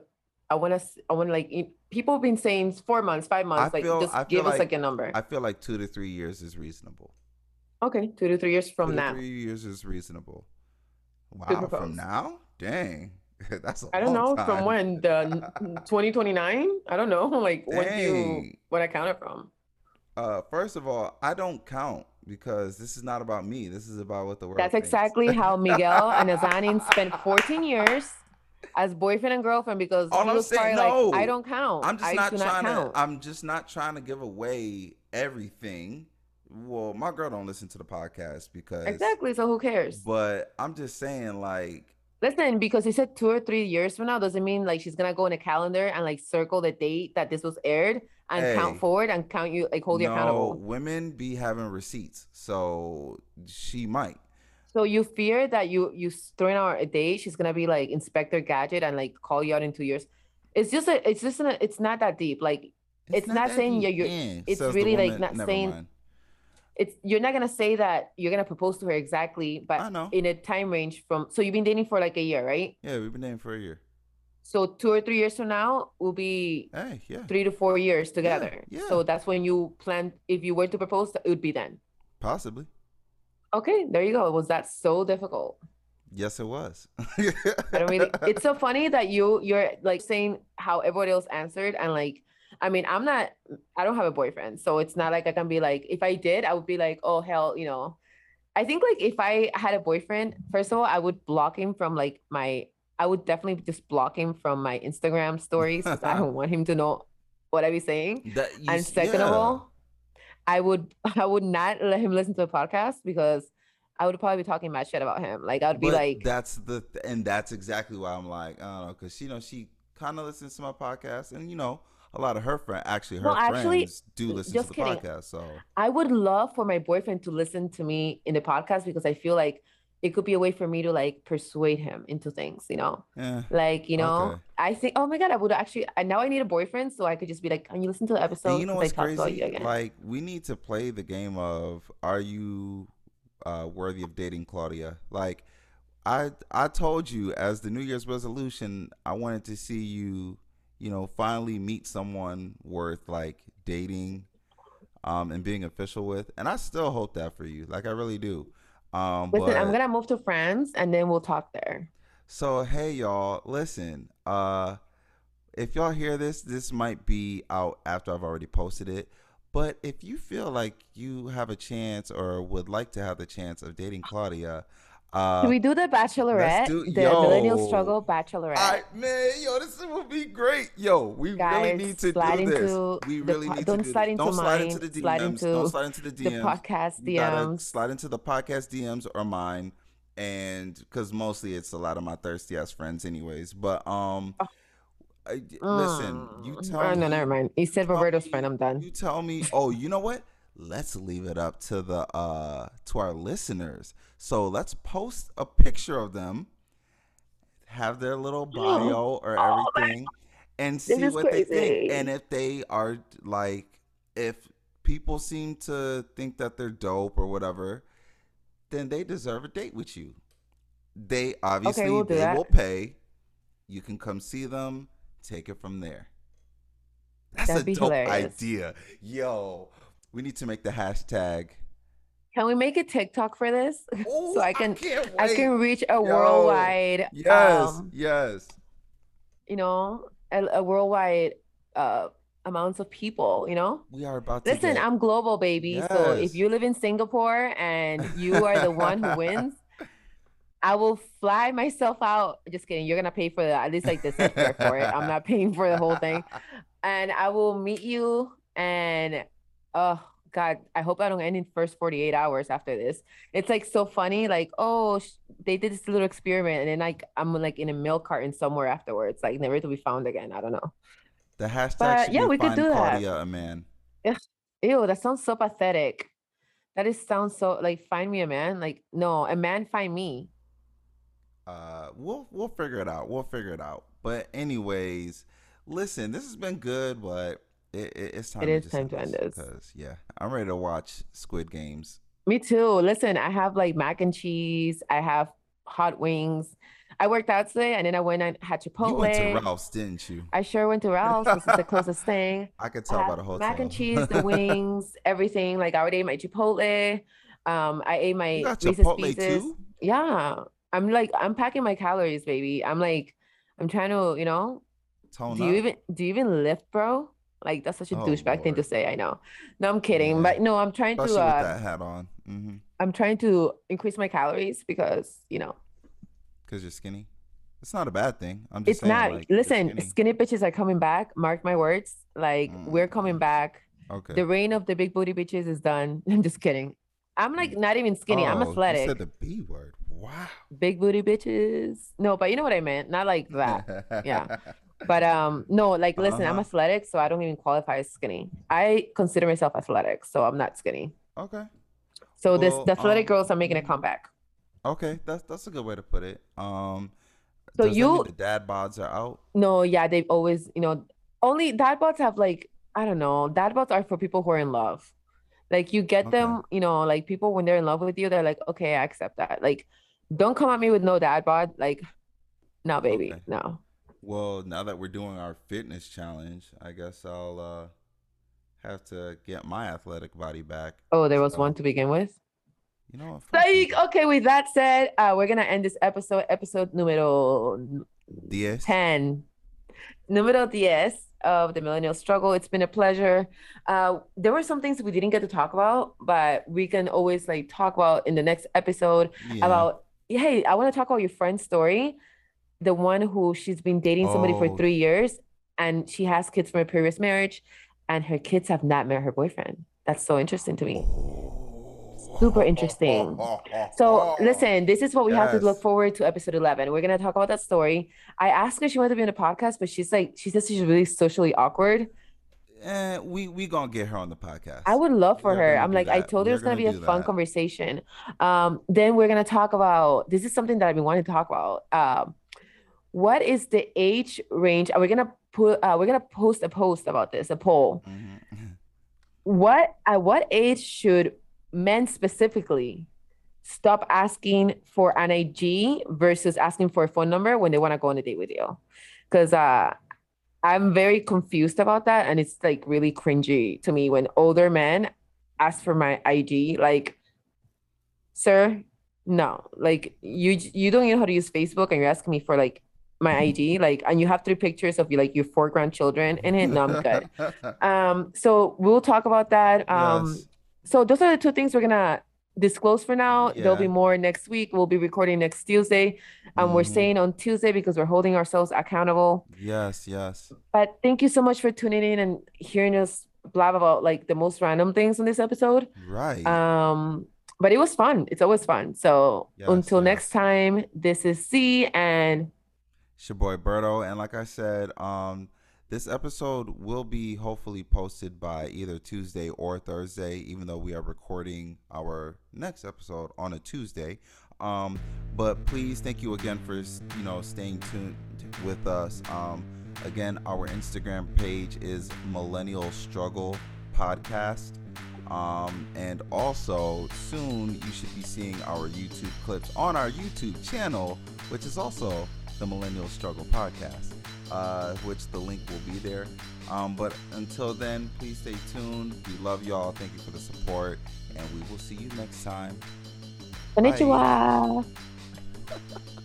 I want to I want to like people have been saying four months, five months. like feel- just I give us like- like a number. I feel like two to three years is reasonable. okay, two to three years from two now. three years is reasonable. Wow, from now? Dang, that's a I don't know long from when the 2029. I don't know like when do you Dang. when I count it from. Uh, first of all, I don't count because this is not about me. This is about what the world. That's thinks. exactly how Miguel and Nazanin spent 14 years as boyfriend and girlfriend because All he I'm was saying- probably like, no. I don't count. I'm just I not trying not to. I'm just not trying to give away everything. Well, my girl don't listen to the podcast because exactly. So who cares? But I'm just saying, like, Listen, because he said two or three years from now doesn't mean like she's gonna go in a calendar and like circle the date that this was aired and Hey. count forward and count you like hold you no, accountable. women be having receipts, so she might. So you fear that you you throwing out a date, she's gonna be like Inspector Gadget and like call you out in two years. It's just a, it's just a, it's not that deep. Like It's not that saying deep. you're- Eh, it's says really, like, not saying- mind. it's you're not gonna say that you're gonna propose to her exactly, I but know. in a time range from so you've been dating for like a year, right? Yeah, we've been dating for a year. So two or three years from now will be Hey, yeah, three to four years together. yeah. So that's when you plan if you were to propose, it would be then. possibly. Okay, there you go. Was that so difficult? Yes, it was. I don't really. It's so funny that you you're like saying how everybody else answered and like. I mean, I'm not. I don't have a boyfriend, so it's not like I can be like. If I did, I would be like, oh hell, you know. I think like if I had a boyfriend, first of all, I would block him from like my. I would definitely just block him from my Instagram stories I don't want him to know what I be saying. That you and second of all, I would I would not let him listen to a podcast because I would probably be talking mad shit about him. Like I would be But like, that's the and that's exactly why I'm like I don't know because you know she kind of listens to my podcast and you know a lot of her friends actually her No, actually, friends do listen to the kidding. podcast so I would love for my boyfriend to listen to me in the podcast because I feel like it could be a way for me to like persuade him into things, you know? yeah Like, you know, Okay. I think, oh my God, I would actually, I, now I need a boyfriend so I could just be like, can you listen to the episode? and you know what's I talked about crazy like we need to play the game of are you uh, worthy of dating Claudia like I I told you as the New Year's resolution I wanted to see you you know finally meet someone worth like dating um and being official with and I still hope that for you like I really do um Listen, I'm going to move to France and then we'll talk there. So hey y'all, listen. Uh if y'all hear this, this might be out after I've already posted it. But if you feel like you have a chance or would like to have the chance of dating Claudia, uh Can we do the Bachelorette? do- the Millennial. Struggle Bachelorette. I, man, yo, this would be great. Yo, we really need to slide do this. into We really po- need don't to do slide this. into Don't slide into mine, the DMs. slide Don't into slide into the the podcast DMs. slide into the podcast DMs or mine, and because mostly it's a lot of my thirsty ass friends, anyways. But um, I, listen, you Mm. tell Oh, me. no, never mind. He said Roberto's me- friend. I'm done. You tell me. Oh, you know what? Let's leave it up to the uh to our listeners. So let's post a picture of them, have their little bio or Oh everything, and see what they think. And if they are like, if people seem to think that they're dope or whatever, then they deserve a date with you. They obviously we'll they that. will pay. You can come see them. Take it from there. That's That'd a dope hilarious. idea. Yo, we need to make the hashtag. Can we make a TikTok for this? Ooh, so I can can't I can reach a Yo. worldwide Yes, um, yes. you know, a, a worldwide uh amounts of people, you know? We are about to Listen, get- I'm global, baby. So if you live in Singapore and you are the one who wins, I will fly myself out. Just kidding. You're gonna pay for the at least like the airfare for it. I'm not paying for the whole thing. And I will meet you. And oh God, I hope I don't end in first 48 hours after this. It's like so funny. Like oh, sh- they did this little experiment, and then like I'm like in a milk carton somewhere afterwards, like never to be found again. I don't know. The hashtag But, yeah, we could do that. Claudia a man. Ew, that sounds so pathetic. That is sounds so like find me a man. Like no, a man find me. Uh, we'll we'll figure it out. We'll figure it out. But anyways, listen, this has been good, but it, it, it's time. It to is time to end this. because yeah, I'm ready to watch Squid Games. Me too. Listen, I have like mac and cheese. I have hot wings. I worked out today, and then I went and had Chipotle. You went to Ralph's, didn't you? I sure went to Ralph's. This is the closest thing. I could I tell by the whole mac and cheese, the wings, everything. Like I already ate my Chipotle. Um, I ate my You got Reese's Chipotle Pieces. too? Yeah, I'm like I'm packing my calories, baby. I'm like I'm trying to, you know. Tone Do you even do you even lift, bro? Like that's such a Oh, douchebag thing to say. I know. No, I'm kidding. Yeah. But no, I'm trying Especially to. with Uh, that hat on. Mm-hmm. I'm trying to increase my calories because you know Because you're skinny. It's not a bad thing. I'm just it's saying. not. like, listen, skinny. skinny bitches are coming back. Mark my words. Like we're coming Mm. back. Okay. The reign of the big booty bitches is done. I'm just kidding. I'm like not even skinny. I'm Oh, athletic. You said the B word. Wow. Big booty bitches. No, but you know what I meant. Not like that. yeah. But um, no, like listen, I'm Uh-huh. athletic, so I don't even qualify as skinny. I consider myself athletic, so I'm not skinny. okay. So this the athletic um, girls are making a comeback. Okay. That's that's a good way to put it. Um. So does that mean you- the dad bods are out. No, yeah, they've always, you know, only dad bots have like, I don't know, dad bots are for people who are in love. Like you get Okay. them, you know, like people when they're in love with you, they're like, okay, I accept that. Like, don't come at me with no dad bod. Like, no, baby, Okay. no. Well, now that we're doing our fitness challenge, I guess I'll uh have to get my athletic body back. Oh, there was So, one to begin with. You know what? fuck you. Like, okay, with that said, uh, we're gonna end this episode, episode numero Diez. 10. Numero 10 of the millennial struggle. It's been a pleasure. Uh, there were some things we didn't get to talk about, but we can always like talk about in the next episode Yeah. about, hey, I want to talk about your friend's story. The one who she's been dating somebody for Oh. three years and she has kids from a previous marriage and her kids have not met her boyfriend. That's so interesting to me. Super interesting. So listen, this is what we have to look forward to episode 11. We're going to talk about that story. I asked her if she wanted to be on the podcast, but she's like, she says she's really socially awkward. Eh, we we gonna get her on the podcast. I would love for We're her. I'm like, I told her it's gonna gonna be a fun that. conversation. Um, then we're gonna talk about this is something that I've been wanting to talk about. Um, what is the age range? Are we gonna put uh, we're gonna post a post about this, a poll. Mhm. What at what age should men specifically stop asking for an IG versus asking for a phone number when they want to go on a date with you? Because uh I'm very confused about that. And it's like really cringy to me when older men ask for my IG. Like, sir, no, like you you don't even know how to use Facebook and you're asking me for like my ID, like, and you have three pictures of you like your four grandchildren in it. No, I'm good. Um, so we'll talk about that. Um, Yes. so those are the two things we're gonna disclose for now. There'll be more next week. We'll be recording next Tuesday. Um, we're Mhm. saying on Tuesday because we're holding ourselves accountable. Yes, yes. But thank you so much for tuning in and hearing us blab about like the most random things in this episode. Right. Um, but it was fun. It's always fun. So Yes, until next time, this is C and It's your boy Berto, and like I said, um, this episode will be hopefully posted by either Tuesday or Thursday, even though we are recording our next episode on a Tuesday. Um, but please, thank you again for you know staying tuned with us. Um, again, our Instagram page is Millennial Struggle Podcast. Um, and also soon you should be seeing our YouTube clips on our YouTube channel, which is also the Millennial Struggle Podcast, uh, which the link will be there. Um, but until then, please stay tuned. We love y'all. Thank you for the support, and we will see you next time. konnichiwa.